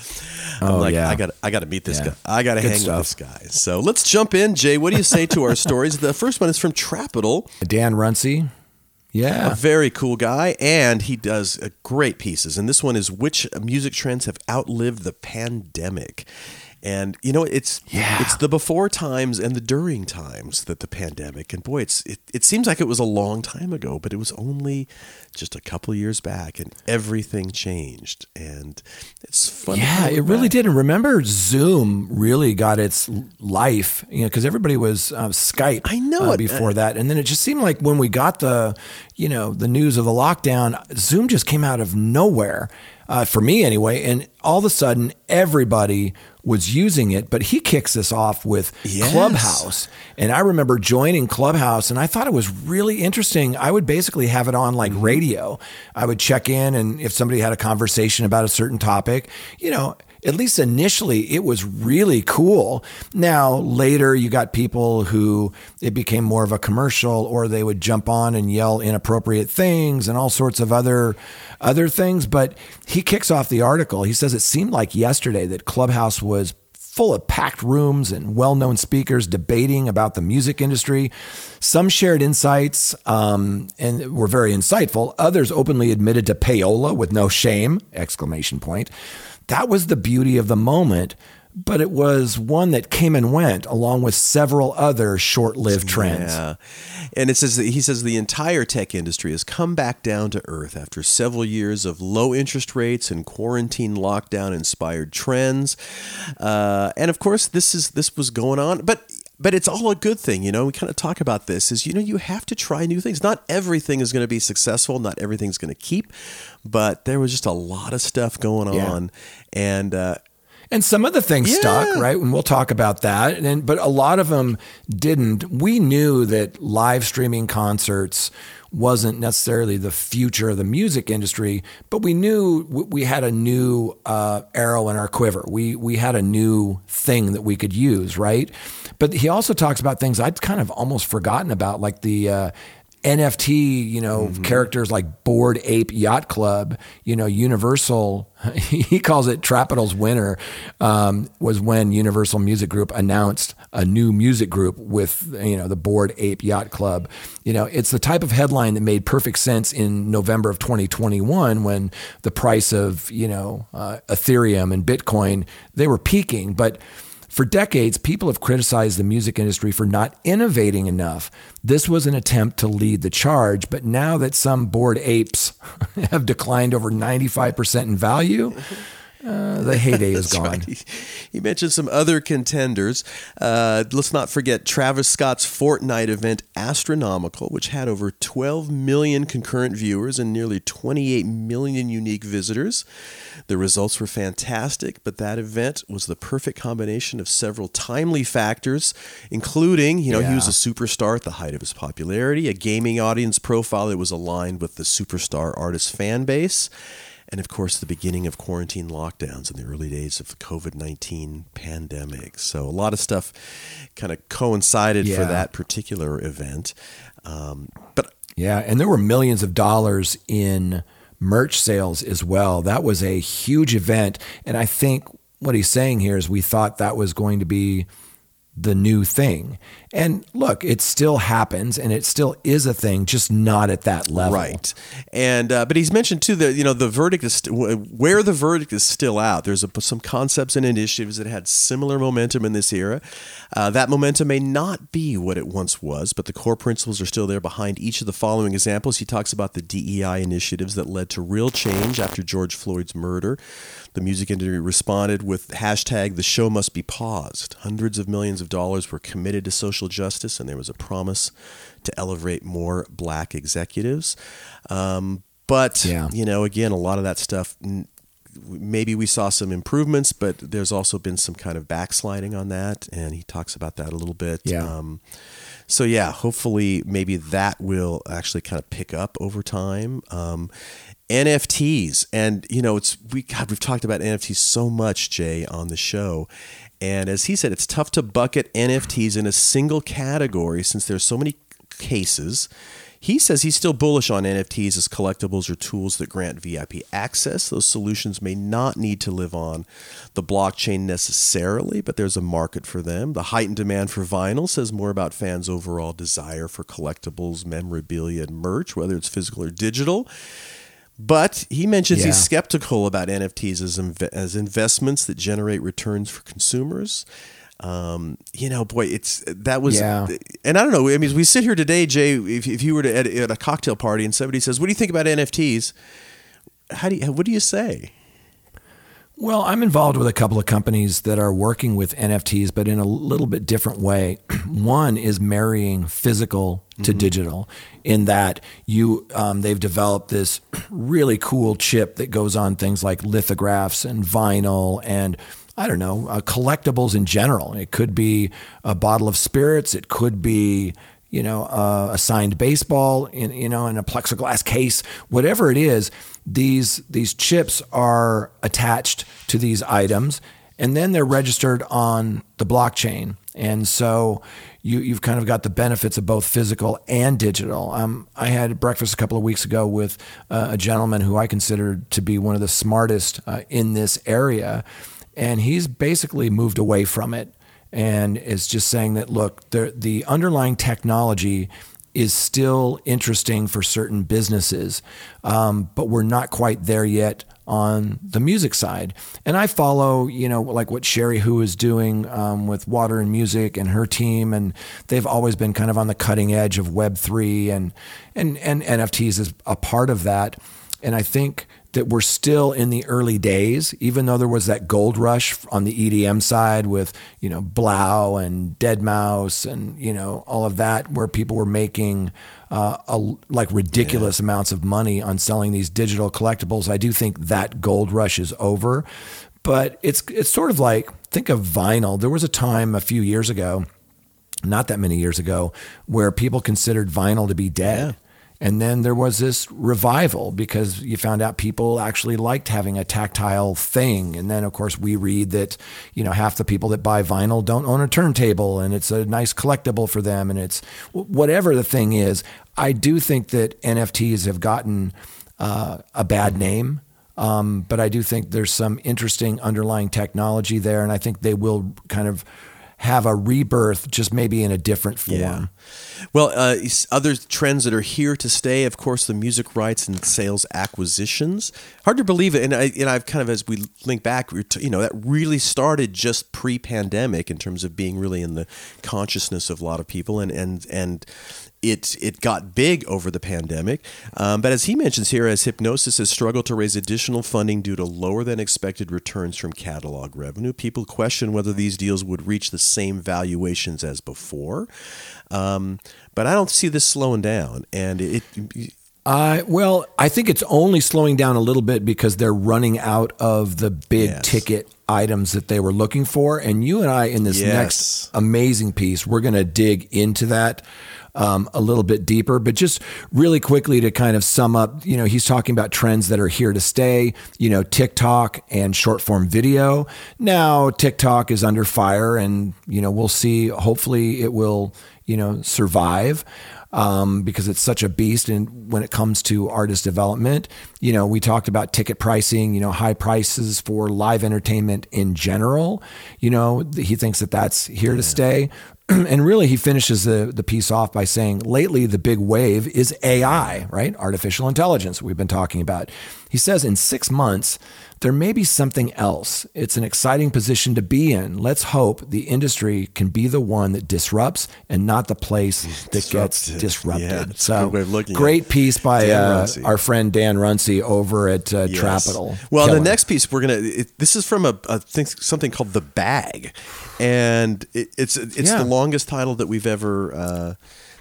Speaker 2: I'm
Speaker 3: Oh,
Speaker 2: like,
Speaker 3: yeah.
Speaker 2: I got, I got to meet this
Speaker 3: Yeah.
Speaker 2: guy. I got to hang
Speaker 3: stuff.
Speaker 2: with this guy. So let's jump in, Jay. What do you say to our [laughs] stories? The first one is from Trapital.
Speaker 3: Dan Runcie. Yeah.
Speaker 2: A very cool guy, and he does uh, great pieces. And this one is which music trends have outlived the pandemic. And you know, it's
Speaker 3: Yeah.
Speaker 2: it's the before times and the during times that the pandemic. And boy, it's it, it seems like it was a long time ago, but it was only just a couple years back, and everything changed. And it's fun.
Speaker 3: Yeah, it really
Speaker 2: back.
Speaker 3: did. And remember, Zoom really got its life, you know, because everybody was uh, Skype.
Speaker 2: I know
Speaker 3: uh, before that, and then it just seemed like when we got the, you know, the news of the lockdown, Zoom just came out of nowhere, uh, for me anyway. And all of a sudden, everybody was using it. But he kicks this off with
Speaker 2: Yes.
Speaker 3: Clubhouse, and I remember joining Clubhouse, and I thought it was really interesting. I would basically have it on like mm-hmm. radio. I would check in, and if somebody had a conversation about a certain topic, you know, at least initially, it was really cool. Now, later, you got people who it became more of a commercial, or they would jump on and yell inappropriate things and all sorts of other other things. But he kicks off the article. He says it seemed like yesterday that Clubhouse was full of packed rooms and well known speakers debating about the music industry. Some shared insights um, and were very insightful. Others openly admitted to payola with no shame! Exclamation point. That was the beauty of the moment, but it was one that came and went along with several other short lived trends.
Speaker 2: Yeah. And it says that he says the entire tech industry has come back down to earth after several years of low interest rates and quarantine lockdown inspired trends. Uh, and of course this is this was going on, but but it's all a good thing, you know. We kind of talk about this is you know you have to try new things. Not everything is going to be successful, not everything's going to keep, but there was just a lot of stuff going
Speaker 3: Yeah.
Speaker 2: on and uh
Speaker 3: And some of the things
Speaker 2: Yeah.
Speaker 3: stuck, right? And we'll talk about that. And but a lot of them didn't. We knew that live streaming concerts wasn't necessarily the future of the music industry, but we knew we had a new uh, arrow in our quiver. We we had a new thing that we could use, right? But he also talks about things I'd kind of almost forgotten about, like the. Uh, NFT, you know, characters like Bored Ape Yacht Club, you know, Universal, [laughs] he calls it Trapital's winner, um, was when Universal Music Group announced a new music group with, you know, the Bored Ape Yacht Club. You know, it's the type of headline that made perfect sense in November of 2021 when the price of, you know, uh, Ethereum and Bitcoin, they were peaking. But for decades, people have criticized the music industry for not innovating enough. This was an attempt to lead the charge, but now that some bored apes [laughs] have declined over 95% in value, uh, the heyday is gone.
Speaker 2: right. [laughs] He, he mentioned some other contenders. Uh, let's not forget Travis Scott's Fortnite event, Astronomical, which had over 12 million concurrent viewers and nearly 28 million unique visitors. The results were fantastic, but that event was the perfect combination of several timely factors, including, you know, he was a superstar at the height of his popularity, a gaming audience profile that was aligned with the superstar artist fan base and of course the beginning of quarantine lockdowns in the early days of the COVID-19 pandemic. So a lot of stuff kind of coincided for that particular event. Um, but
Speaker 3: Yeah, and there were millions of dollars in merch sales as well. That was a huge event. And I think what he's saying here is we thought that was going to be the new thing. And look, it still happens and it still is a thing, just not at that level.
Speaker 2: Right, and uh, but he's mentioned too that you know the verdict is st- where the verdict is still out. There's a, some concepts and initiatives that had similar momentum in this era. Uh, that momentum may not be what it once was, but the core principles are still there behind each of the following examples. He talks about the DEI initiatives that led to real change after George Floyd's murder. The music industry responded with hashtag the show must be paused. Hundreds of millions of dollars were committed to social justice, and there was a promise to elevate more black executives. Um, but,
Speaker 3: Yeah.
Speaker 2: you know, again, a lot of that stuff, maybe we saw some improvements, but there's also been some kind of backsliding on that. And he talks about that a little bit.
Speaker 3: Yeah.
Speaker 2: Um, so yeah, hopefully maybe that will actually kind of pick up over time. Um, NFTs, and you know, it's we God, we've talked about NFTs so much, Jay, on the show. And as he said, it's tough to bucket NFTs in a single category since there's so many cases. He says he's still bullish on NFTs as collectibles or tools that grant VIP access. Those solutions may not need to live on the blockchain necessarily, but there's a market for them. The heightened demand for vinyl says more about fans' overall desire for collectibles, memorabilia, and merch, whether it's physical or digital. But he mentions
Speaker 3: Yeah.
Speaker 2: he's skeptical about NFTs as, inve- as investments that generate returns for consumers. Um, you know, boy, it's that was,
Speaker 3: Yeah.
Speaker 2: and I don't know. I mean, we sit here today, Jay. If, if you were to at, at a cocktail party and somebody says, "What do you think about NFTs?" How do you, what do you say?
Speaker 3: Well, I'm involved with a couple of companies that are working with NFTs, but in a little bit different way. [clears throat] One is marrying physical to digital, in that you um, they've developed this [clears throat] really cool chip that goes on things like lithographs and vinyl and I don't know uh, collectibles in general. It could be a bottle of spirits. It could be you know, uh, a signed baseball in you know in a plexiglass case, whatever it is. These these chips are attached to these items, and then they're registered on the blockchain. And so you you've kind of got the benefits of both physical and digital. Um, I had breakfast a couple of weeks ago with uh, a gentleman who I consider to be one of the smartest uh, in this area, and he's basically moved away from it and is just saying that look, the the underlying technology is still interesting for certain businesses, um, but we're not quite there yet on the music side. And I follow, you know, like what Cherie Hu is doing um, with Water and Music and her team, and they've always been kind of on the cutting edge of Web three and and and NFTs is a part of that. And I think that we're still in the early days, even though there was that gold rush on the EDM side with, you know, 3LAU and deadmau5 and, you know, all of that, where people were making uh, a, like ridiculous amounts of money on selling these digital collectibles. I do think that gold rush is over. but it's it's sort of like think of vinyl. There was a time a few years ago, not that many years ago, where people considered vinyl to be dead. And then there was this revival because you found out people actually liked having a tactile thing. And then, of course, we read that, you know, half the people that buy vinyl don't own a turntable and it's a nice collectible for them. And it's whatever the thing is. I do think that NFTs have gotten uh, a bad name. Um, but I do think there's some interesting underlying technology there. And I think they will kind of have a rebirth, just maybe in a different form.
Speaker 2: Yeah. Well, uh, other trends that are here to stay, of course, the music rights and sales acquisitions. Hard to believe it, and I and I've kind of as we link back, you know, that really started just pre-pandemic in terms of being really in the consciousness of a lot of people, and and and it it got big over the pandemic. Um, but as he mentions here, as Hipgnosis has struggled to raise additional funding due to lower than expected returns from catalog revenue, people question whether these deals would reach the same valuations as before. Um, but I don't see this slowing down, and it.
Speaker 3: Uh, well, I think it's only slowing down a little bit because they're running out of the big
Speaker 2: Yes.
Speaker 3: ticket items that they were looking for. And you and I, in this
Speaker 2: Yes.
Speaker 3: next amazing piece, we're going to dig into that um, a little bit deeper. But just really quickly to kind of sum up, you know, he's talking about trends that are here to stay, you know, TikTok and short form video. Now, TikTok is under fire, and, you know, we'll see. Hopefully, it will, you know, survive um, because it's such a beast. And when it comes to artist development, you know, we talked about ticket pricing, you know, high prices for live entertainment in general. You know, he thinks that that's here to stay. [clears throat] and really, he finishes the, the piece off by saying, lately, the big wave is AI, right? Artificial intelligence, we've been talking about. He says, in six months, there may be something else. It's an exciting position to be in. Let's hope the industry can be the one that disrupts and not the place that gets
Speaker 2: Disrupted. Yeah,
Speaker 3: so,
Speaker 2: good way of looking
Speaker 3: great piece by uh, our friend Dan Runcie over at uh,
Speaker 2: Yes.
Speaker 3: Trapital.
Speaker 2: Well, the next piece we're gonna. It, this is from a, a thing, something called the bag, and it, it's it's
Speaker 3: Yeah.
Speaker 2: the longest title that we've ever. Uh,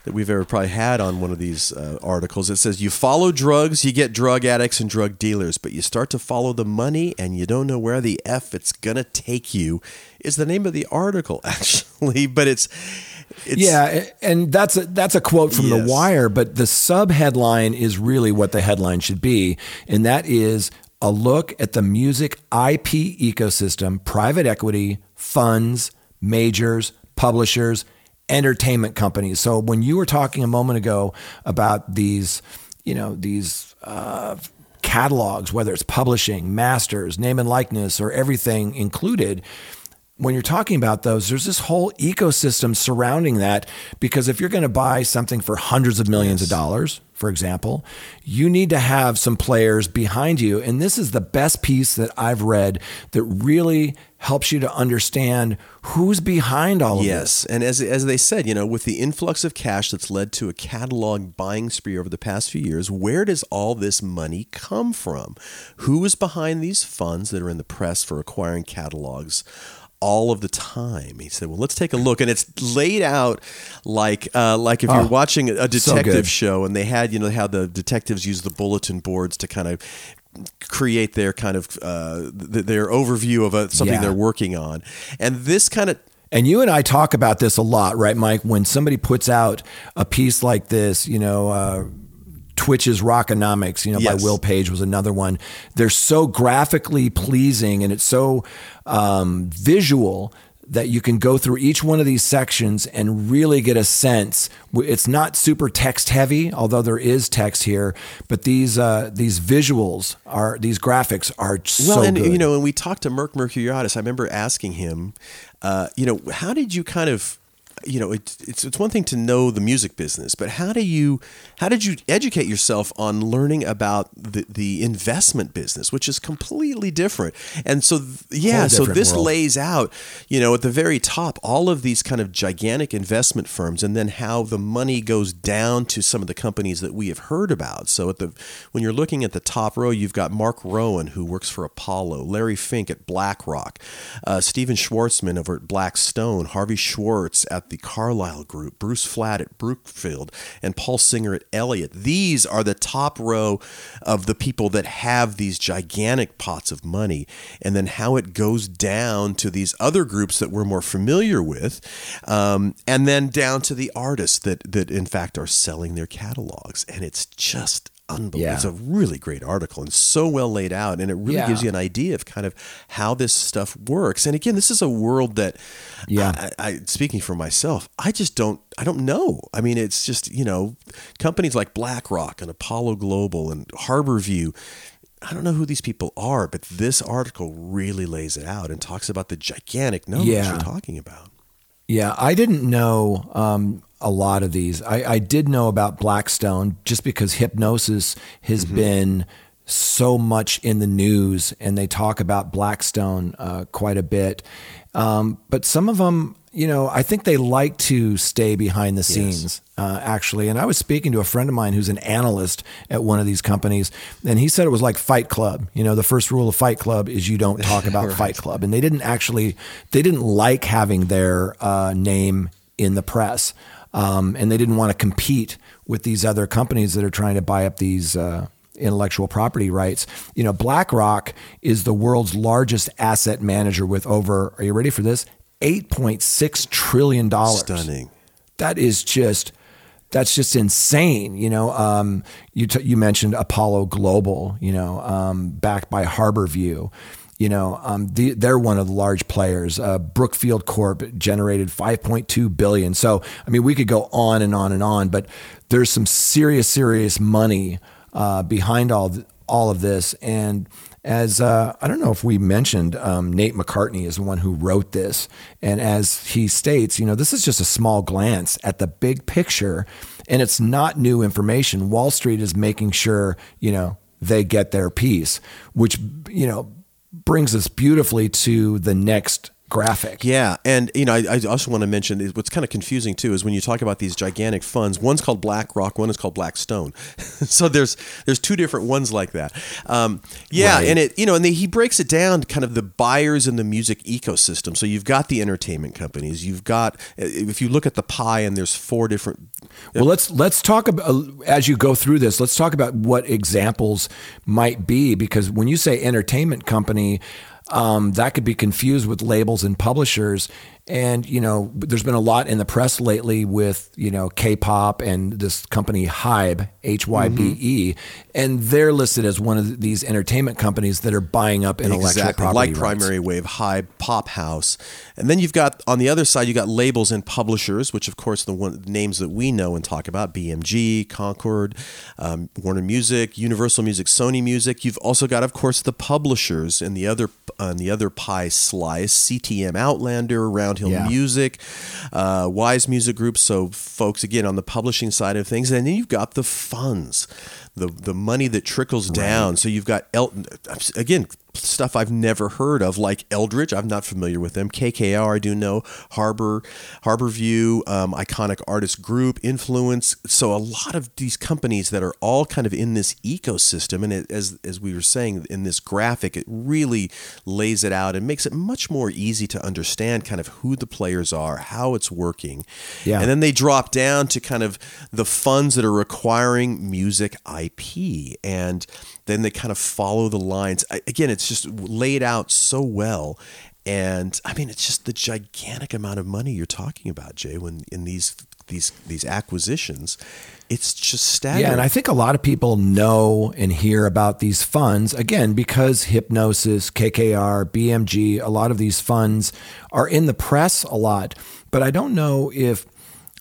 Speaker 2: that we've ever probably had on one of these uh, articles. It says, You follow drugs, you get drug addicts and drug dealers, but you start to follow the money and you don't know where the F it's going to take you, is the name of the article, [laughs] actually. But it's. it's
Speaker 3: yeah, and that's a, that's a quote from
Speaker 2: Yes.
Speaker 3: The Wire, but the sub headline is really what the headline should be, and that is a look at the music IP ecosystem, private equity, funds, majors, publishers, entertainment companies. So when you were talking a moment ago about these, you know, these uh, catalogs, whether it's publishing, masters, name and likeness, or everything included when you're talking about those, there's this whole ecosystem surrounding that. Because if you're going to buy something for hundreds of millions of dollars, for example, you need to have some players behind you. And this is the best piece that I've read that really helps you to understand who's behind all of this.
Speaker 2: Yes, and as as they said, you know, with the influx of cash that's led to a catalog buying spree over the past few years, where does all this money come from? Who is behind these funds that are in the press for acquiring catalogs? All of the time, he said. Well, let's take a look, and it's laid out like uh, like if you're
Speaker 3: Oh,
Speaker 2: watching a detective
Speaker 3: good.
Speaker 2: show, and they had you know how the detectives use the bulletin boards to kind of create their kind of uh, th- their overview of a, something
Speaker 3: Yeah.
Speaker 2: they're working on, and this kind of
Speaker 3: And you and I talk about this a lot, right, Mike? When somebody puts out a piece like this, you know, uh, Twitch's Rockonomics, you know,
Speaker 2: Yes.
Speaker 3: by Will Page was another one. They're so graphically pleasing and it's so um, visual that you can go through each one of these sections and really get a sense. It's not super text heavy, although there is text here, but these uh, these visuals are these graphics are so
Speaker 2: Well, and
Speaker 3: good.
Speaker 2: you know, when we talked to Merck Mercuriadis, I remember asking him, uh, you know, how did you kind of, you know, it, it's it's one thing to know the music business, but how do you how did you educate yourself on learning about the the investment business, which is completely different? And so, th- yeah, so this
Speaker 3: world.
Speaker 2: lays out, you know, at the very top, all of these kind of gigantic investment firms, and then how the money goes down to some of the companies that we have heard about. So at the when you're looking at the top row, you've got Mark Rowan who works for Apollo, Larry Fink at BlackRock, uh, Stephen Schwarzman over at Blackstone, Harvey Schwartz at the Carlyle Group, Bruce Flatt at Brookfield, and Paul Singer at Elliott. These are the top row of the people that have these gigantic pots of money, and then how it goes down to these other groups that we're more familiar with, um, and then down to the artists that that in fact are selling their catalogs, and it's just unbelievable.
Speaker 3: Yeah.
Speaker 2: It's a really great article and so well laid out, and it really
Speaker 3: Yeah.
Speaker 2: gives you an idea of kind of how this stuff works. And again, this is a world that,
Speaker 3: Yeah.
Speaker 2: I, I speaking for myself, I just don't, I don't know. I mean, it's just you know, companies like BlackRock and Apollo Global and HarbourView. I don't know who these people are, but this article really lays it out and talks about the gigantic numbers
Speaker 3: Yeah.
Speaker 2: you're talking about.
Speaker 3: Yeah, I didn't know um, a lot of these. I, I did know about Blackstone just because Hipgnosis has been so much in the news, and they talk about Blackstone uh, quite a bit. Um, but some of them, you know, I think they like to stay behind the scenes, uh, actually. And I was speaking to a friend of mine who's an analyst at one of these companies, and he said it was like Fight Club. You know, the first rule of Fight Club is you don't talk about [laughs] Fight Club, and they didn't actually, they didn't like having their uh, name in the press, um, and they didn't want to compete with these other companies that are trying to buy up these. Uh, intellectual property rights. You know, BlackRock is the world's largest asset manager with over, are you ready for this? $8.6 trillion.
Speaker 2: Stunning.
Speaker 3: That is just, that's just insane. You know, um, you, t- you mentioned Apollo Global, you know, um, backed by HarbourView. You know, um, the, they're one of the large players. Uh, Brookfield Corp generated 5.2 billion. So, I mean, we could go on and on and on, but there's some serious, serious money uh, behind all th- all of this. And as uh, I don't know if we mentioned, um, Nate McCartney is the one who wrote this, and as he states, you know, this is just a small glance at the big picture, and it's not new information. Wall Street is making sure you know they get their piece, which you know brings us beautifully to the next graphic.
Speaker 2: Yeah, and you know, I, I also want to mention is what's kind of confusing too is when you talk about these gigantic funds. One's called BlackRock, one is called Blackstone. [laughs] so there's there's two different ones like that. Um, yeah,
Speaker 3: Right.
Speaker 2: and it you know, and they, he breaks it down kind of the buyers in the music ecosystem. So you've got the entertainment companies, you've got if you look at the pie, and there's four different.
Speaker 3: Well, let's let's talk about as you go through this. Let's talk about what examples might be because when you say entertainment company, um, that could be confused with labels and publishers. And you know, there's been a lot in the press lately with you know K-pop and this company Hybe, H Y B E, and they're listed as one of these entertainment companies that are buying up intellectual
Speaker 2: exactly.
Speaker 3: Property
Speaker 2: like
Speaker 3: rights.
Speaker 2: primary wave high pop house. And then you've got on the other side you've got labels and publishers which of course the one names that we know and talk about bmg concord um, warner music universal music sony music. You've also got of course the publishers and the other on the other pie slice ctm outlander roundhill
Speaker 3: Yeah.
Speaker 2: music uh, wise music group so folks again on the publishing side of things and then you've got the funds the the money that trickles down. So you've got Elton again stuff I've never heard of, like Eldridge. I'm not familiar with them. KKR, I do know. Harbor, HarbourView, um, iconic artist group, Influence. So a lot of these companies that are all kind of in this ecosystem, and it, as as we were saying in this graphic, it really lays it out and makes it much more easy to understand kind of who the players are, how it's working,
Speaker 3: Yeah.
Speaker 2: and then they drop down to kind of the funds that are requiring music IP, and then they kind of follow the lines. Again, it's just laid out so well. And I mean, it's just the gigantic amount of money you're talking about, Jay. When in these these these acquisitions, it's just staggering.
Speaker 3: Yeah, and I think a lot of people know and hear about these funds again because Hipgnosis, KKR, BMG, a lot of these funds are in the press a lot. But I don't know if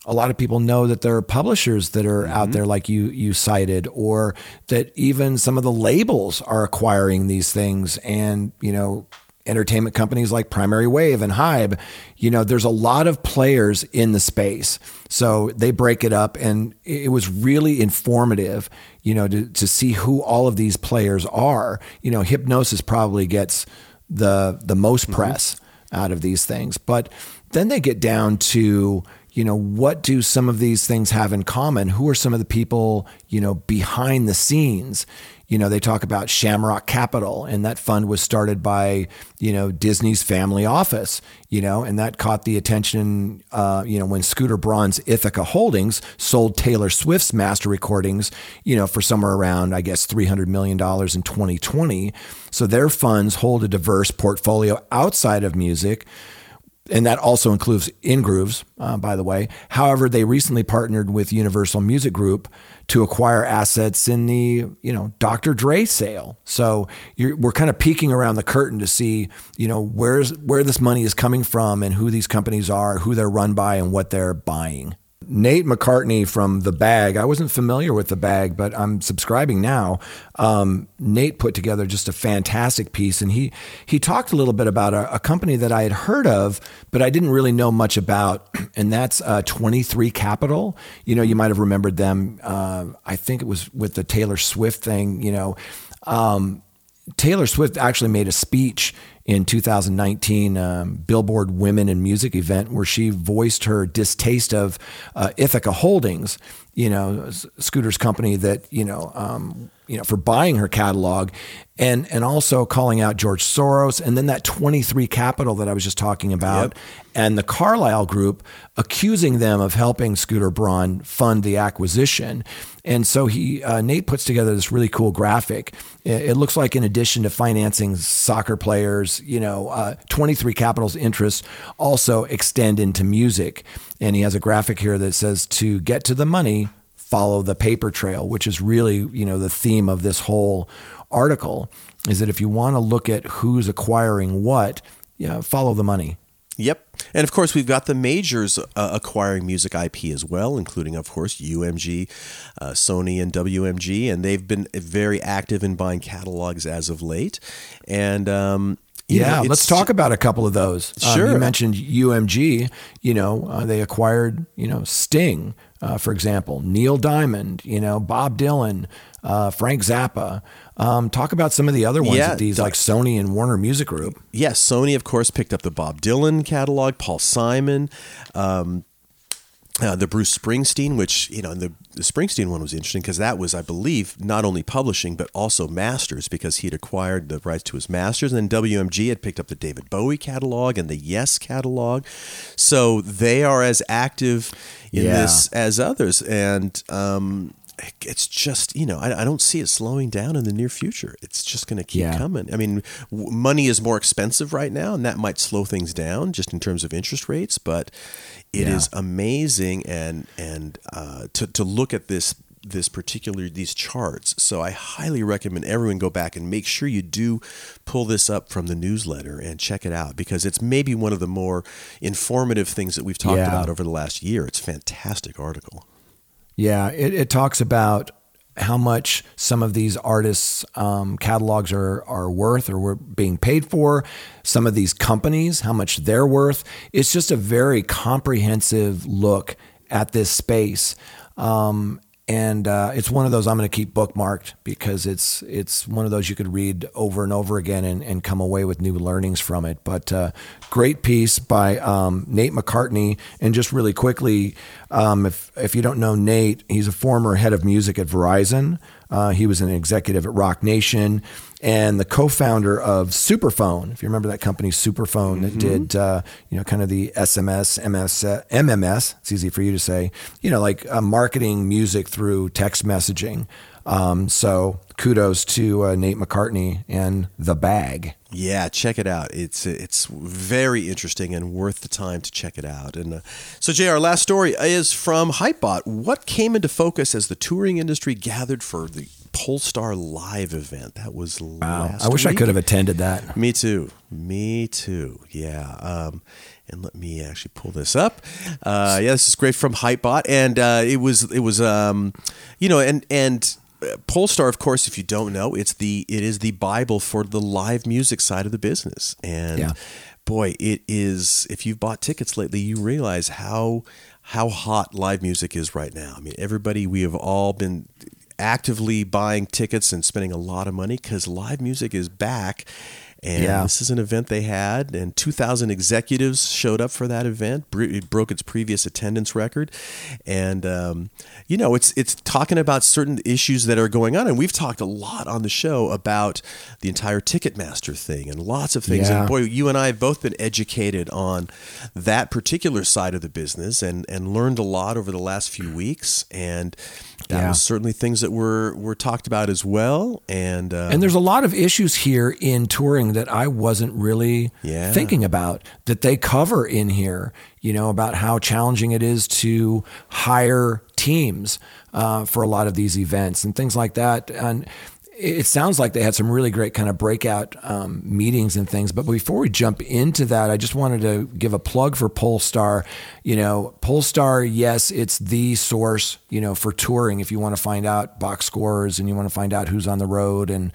Speaker 3: a lot of people know that there are publishers that are out mm-hmm. there like you you cited or that even some of the labels are acquiring these things and you know entertainment companies like Primary Wave and Hybe, you know, there's a lot of players in the space. So they break it up and it was really informative, you know, to, to see who all of these players are. You know, Hipgnosis probably gets the the most mm-hmm. press out of these things. But then they get down to, you know, what do some of these things have in common? Who are some of the people, you know, behind the scenes? You know, they talk about Shamrock Capital, and that fund was started by, you know, Disney's family office, you know, and that caught the attention, uh, you know, when Scooter Braun's Ithaca Holdings sold Taylor Swift's master recordings, you know, for somewhere around, I guess, $300 million in 2020. So their funds hold a diverse portfolio outside of music and that also includes Ingrooves, uh, by the way. However, they recently partnered with Universal Music Group to acquire assets in the you know Dr. Dre sale. So we're kind of peeking around the curtain to see you know where's where this money is coming from and who these companies are, who they're run by, and what they're buying. Nate McCartney from The Bag. I wasn't familiar with The Bag, but I'm subscribing now. Um, Nate put together just a fantastic piece, and he he talked a little bit about a, a, company that I had heard of, but I didn't really know much about, and that's uh, 23 Capital. You know, you might have remembered them. Uh, I think it was with the Taylor Swift thing. You know. Um, Taylor Swift actually made a speech in 2019 um, Billboard Women in Music event where she voiced her distaste of uh, Ithaca Holdings, you know, Scooter's company that you know, um, you know, for buying her catalog, and and also calling out George Soros, and then that 23 Capital that I was just talking about, yep. and the Carlyle Group accusing them of helping Scooter Braun fund the acquisition. And so he uh, Nate puts together this really cool graphic. It, looks like in addition to financing soccer players, you know, uh, 23 Capital's interests also extend into music. And he has a graphic here that says to get to the money, follow the paper trail, which is really, you know, the theme of this whole article is that if you want to look at who's acquiring what, yeah, follow the money.
Speaker 2: Yep. And of course, we've got the majors uh, acquiring music IP as well, including, of course, UMG, uh, Sony, and WMG. And they've been very active in buying catalogs as of late. And, um,
Speaker 3: yeah, know, let's talk about a couple of those.
Speaker 2: Sure. Um,
Speaker 3: you mentioned UMG. You know, uh, they acquired, you know, Sting, uh, for example, Neil Diamond, you know, Bob Dylan, uh, Frank Zappa. Um, talk about some of the other ones yeah, these like Sony and Warner Music Group.
Speaker 2: Yes, Sony of course picked up the Bob Dylan catalog, Paul Simon, um, uh, the Bruce Springsteen, which you know the, the Springsteen one was interesting because that was, I believe, not only publishing but also masters because he had acquired the rights to his masters, and then WMG had picked up the David Bowie catalog and the Yes catalog, so they are as active in yeah. this as others, and um, it's just you know I, I, don't see it slowing down in the near future it's just going to keep yeah. coming i mean w- money is more expensive right now and that might slow things down just in terms of interest rates but it yeah. is amazing and and uh, to, to look at this this particular these charts so i highly recommend everyone go back and make sure you do pull this up from the newsletter and check it out because it's maybe one of the more informative things that we've talked yeah. about over the last year it's a fantastic article
Speaker 3: yeah, it, it talks about how much some of these artists' um, catalogs are are worth or were being paid for. Some of these companies, how much they're worth. It's just a very comprehensive look at this space. Um, and uh, it's one of those I'm going to keep bookmarked because it's it's one of those you could read over and over again and, and come away with new learnings from it. But uh, great piece by um, Nate McCartney. And just really quickly, um, if if you don't know Nate, he's a former head of music at Verizon. Uh, he was an executive at Roc Nation and the co-founder of Superphone. If you remember that company, Superphone, that mm-hmm. did uh, you know kind of the SMS, MS, uh, MMS. It's easy for you to say. You know, like uh, marketing music through text messaging. Um, so kudos to uh, Nate McCartney and the Bag.
Speaker 2: Yeah, check it out. It's it's very interesting and worth the time to check it out. And uh, so, Jay, our last story is from Hypebot. What came into focus as the touring industry gathered for the Pollstar Live event? That was wow.
Speaker 3: I wish
Speaker 2: week.
Speaker 3: I could have attended that.
Speaker 2: Me too. Me too. Yeah. Um, and let me actually pull this up. Uh, yeah, this is great from Hypebot, and uh, it was it was um, you know, and and Pollstar, of course, if you don't know, it's the it is the Bible for the live music side of the business. And yeah. boy, it is if you've bought tickets lately, you realize how how hot live music is right now. I mean, everybody we have all been actively buying tickets and spending a lot of money cuz live music is back And
Speaker 3: Yeah.
Speaker 2: this is an event they had, and 2,000 executives showed up for that event. It broke its previous attendance record, and um, you know, it's it's talking about certain issues that are going on, and we've talked a lot on the show about the entire Ticketmaster thing and lots of things.
Speaker 3: Yeah.
Speaker 2: And boy, you and I have both been educated on that particular side of the business, and and learned a lot over the last few weeks, and that
Speaker 3: Yeah.
Speaker 2: was certainly things that were were talked about as well. And uh,
Speaker 3: And there's a lot of issues here in touring that I wasn't really
Speaker 2: Yeah.
Speaker 3: thinking about that they cover in here, you know, about how challenging it is to hire teams uh, for a lot of these events and things like that. And it sounds like they had some really great kind of breakout um, meetings and things. But before we jump into that, I just wanted to give a plug for Pollstar. You know, Pollstar, yes, it's the source, you know, for touring. If you want to find out box scores and you want to find out who's on the road and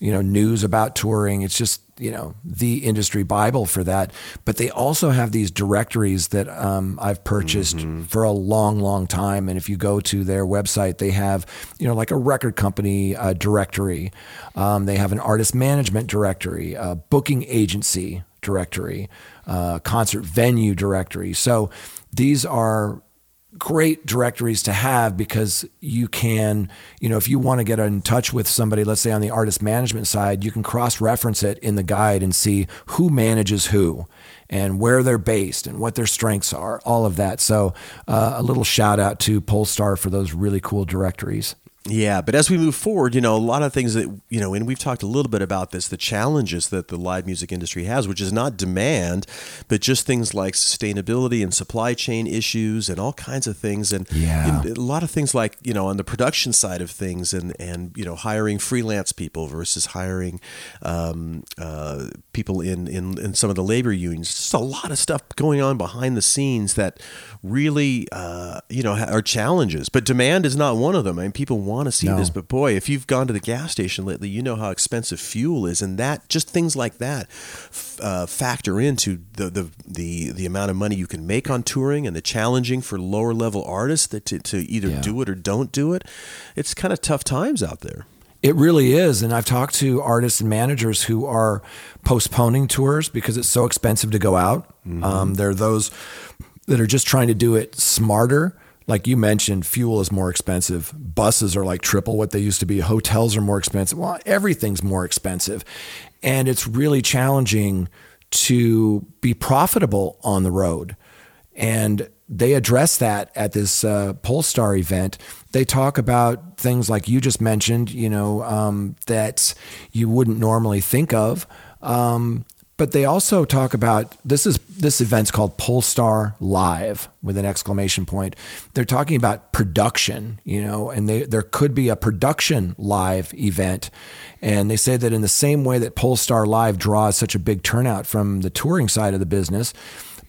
Speaker 3: you know news about touring. It's just you know the industry bible for that. But they also have these directories that um, i've purchased for a long long time. And if you go to their website they have you know like a record company uh, directory. Um, they have an artist management directory a booking agency directory uh, concert venue directory. So these are great directories to have because you can, you know, if you want to get in touch with somebody, let's say on the artist management side, you can cross reference it in the guide and see who manages who and where they're based and what their strengths are, all of that. So, uh, a little shout out to Pollstar for those really cool directories.
Speaker 2: Yeah, but as we move forward, you know, a lot of things that, you know, and we've talked a little bit about this, the challenges that the live music industry has, which is not demand, but just things like sustainability and supply chain issues and all kinds of things. And
Speaker 3: Yeah.
Speaker 2: you know, a lot of things like, you know, on the production side of things and, and you know, hiring freelance people versus hiring um, uh, people in, in, in some of the labor unions. Just a lot of stuff going on behind the scenes that really, uh, you know, are challenges. But demand is not one of them. I mean, people want to see
Speaker 3: No.
Speaker 2: this, but boy, if you've gone to the gas station lately, you know how expensive fuel is, and that just things like that uh, factor into the, the the the amount of money you can make on touring and the challenging for lower level artists that to, to either
Speaker 3: Yeah.
Speaker 2: do it or don't do it. It's kind of tough times out there.
Speaker 3: It really is. And I've talked to artists and managers who are postponing tours because it's so expensive to go out. Um, there are those that are just trying to do it smarter. Like you mentioned, fuel is more expensive. Buses are like triple what they used to be. Hotels are more expensive. Well, everything's more expensive. And it's really challenging to be profitable on the road. And they address that at this uh, Pollstar event. They talk about things like you just mentioned, you know, um, that you wouldn't normally think of. Um, but they also talk about this is this event's called Pollstar Live with an exclamation point. They're talking about production, you know, and they, there could be a production live event. And they say that in the same way that Pollstar Live draws such a big turnout from the touring side of the business,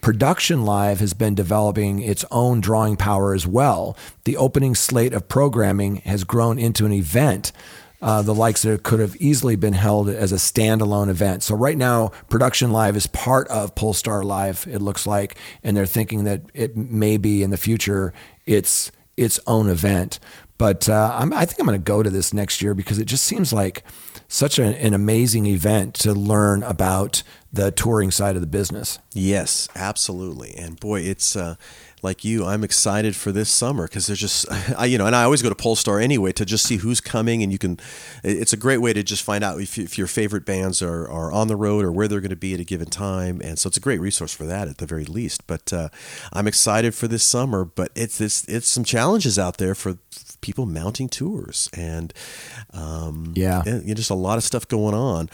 Speaker 3: Production Live has been developing its own drawing power as well. The opening slate of programming has grown into an event, uh, the likes that could have easily been held as a standalone event. So, right now, Production Live is part of Pollstar Live, it looks like, and they're thinking that it may be in the future its, its own event. But uh, I think I'm going to go to this next year because it just seems like such an amazing event to learn about the touring side of the business.
Speaker 2: Yes, absolutely. And boy, it's uh, like you. I'm excited for this summer because there's just, [laughs] I, you know, and I always go to Pollstar anyway to just see who's coming, and you can. It's a great way to just find out if, if your favorite bands are, are on the road or where they're going to be at a given time, and so it's a great resource for that at the very least. But uh, I'm excited for this summer, but it's it's it's some challenges out there for people mounting tours and um,
Speaker 3: Yeah.
Speaker 2: you know, just a lot of stuff going on.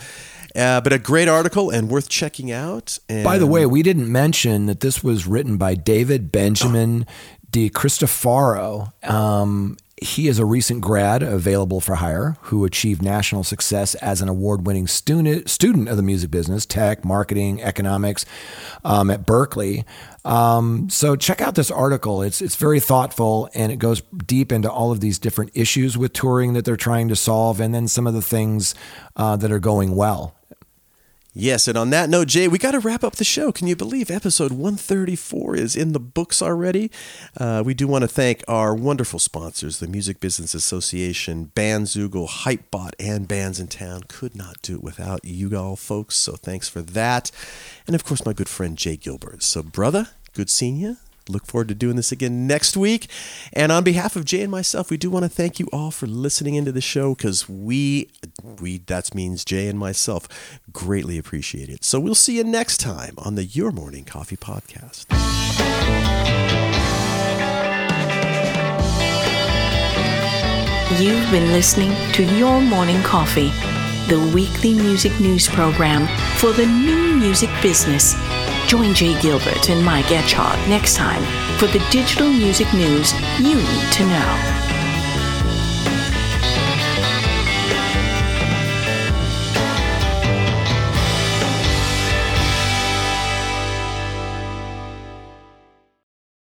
Speaker 2: Uh, but a great article and worth checking out. And
Speaker 3: By the way, we didn't mention that this was written by David Benjamin Di Cristofaro. Um, he is a recent grad available for hire who achieved national success as an award winning student, student of the music business, tech, marketing, economics um, at Berklee. Um, so check out this article. It's, it's very thoughtful and it goes deep into all of these different issues with touring that they're trying to solve and then some of the things uh, that are going well.
Speaker 2: Yes, and on that note, Jay, we got to wrap up the show. Can you believe episode 134 is in the books already? Uh, we do want to thank our wonderful sponsors, the Music Business Association, Bandzoogle, Hypebot, and Bands in Town. Could not do it without you all folks, so thanks for that. And of course, my good friend Jay Gilbert. So, brother, good seeing you look forward to doing this again next week. And on behalf of Jay and myself, we do want to thank you all for listening into the show because we, we that means Jay and myself, greatly appreciate it. So we'll see you next time on the Your Morning Coffee Podcast.
Speaker 4: You've been listening to Your Morning Coffee, the weekly music news program for the new music business. Join Jay Gilbert and Mike Etchart next time for the digital music news you need to know.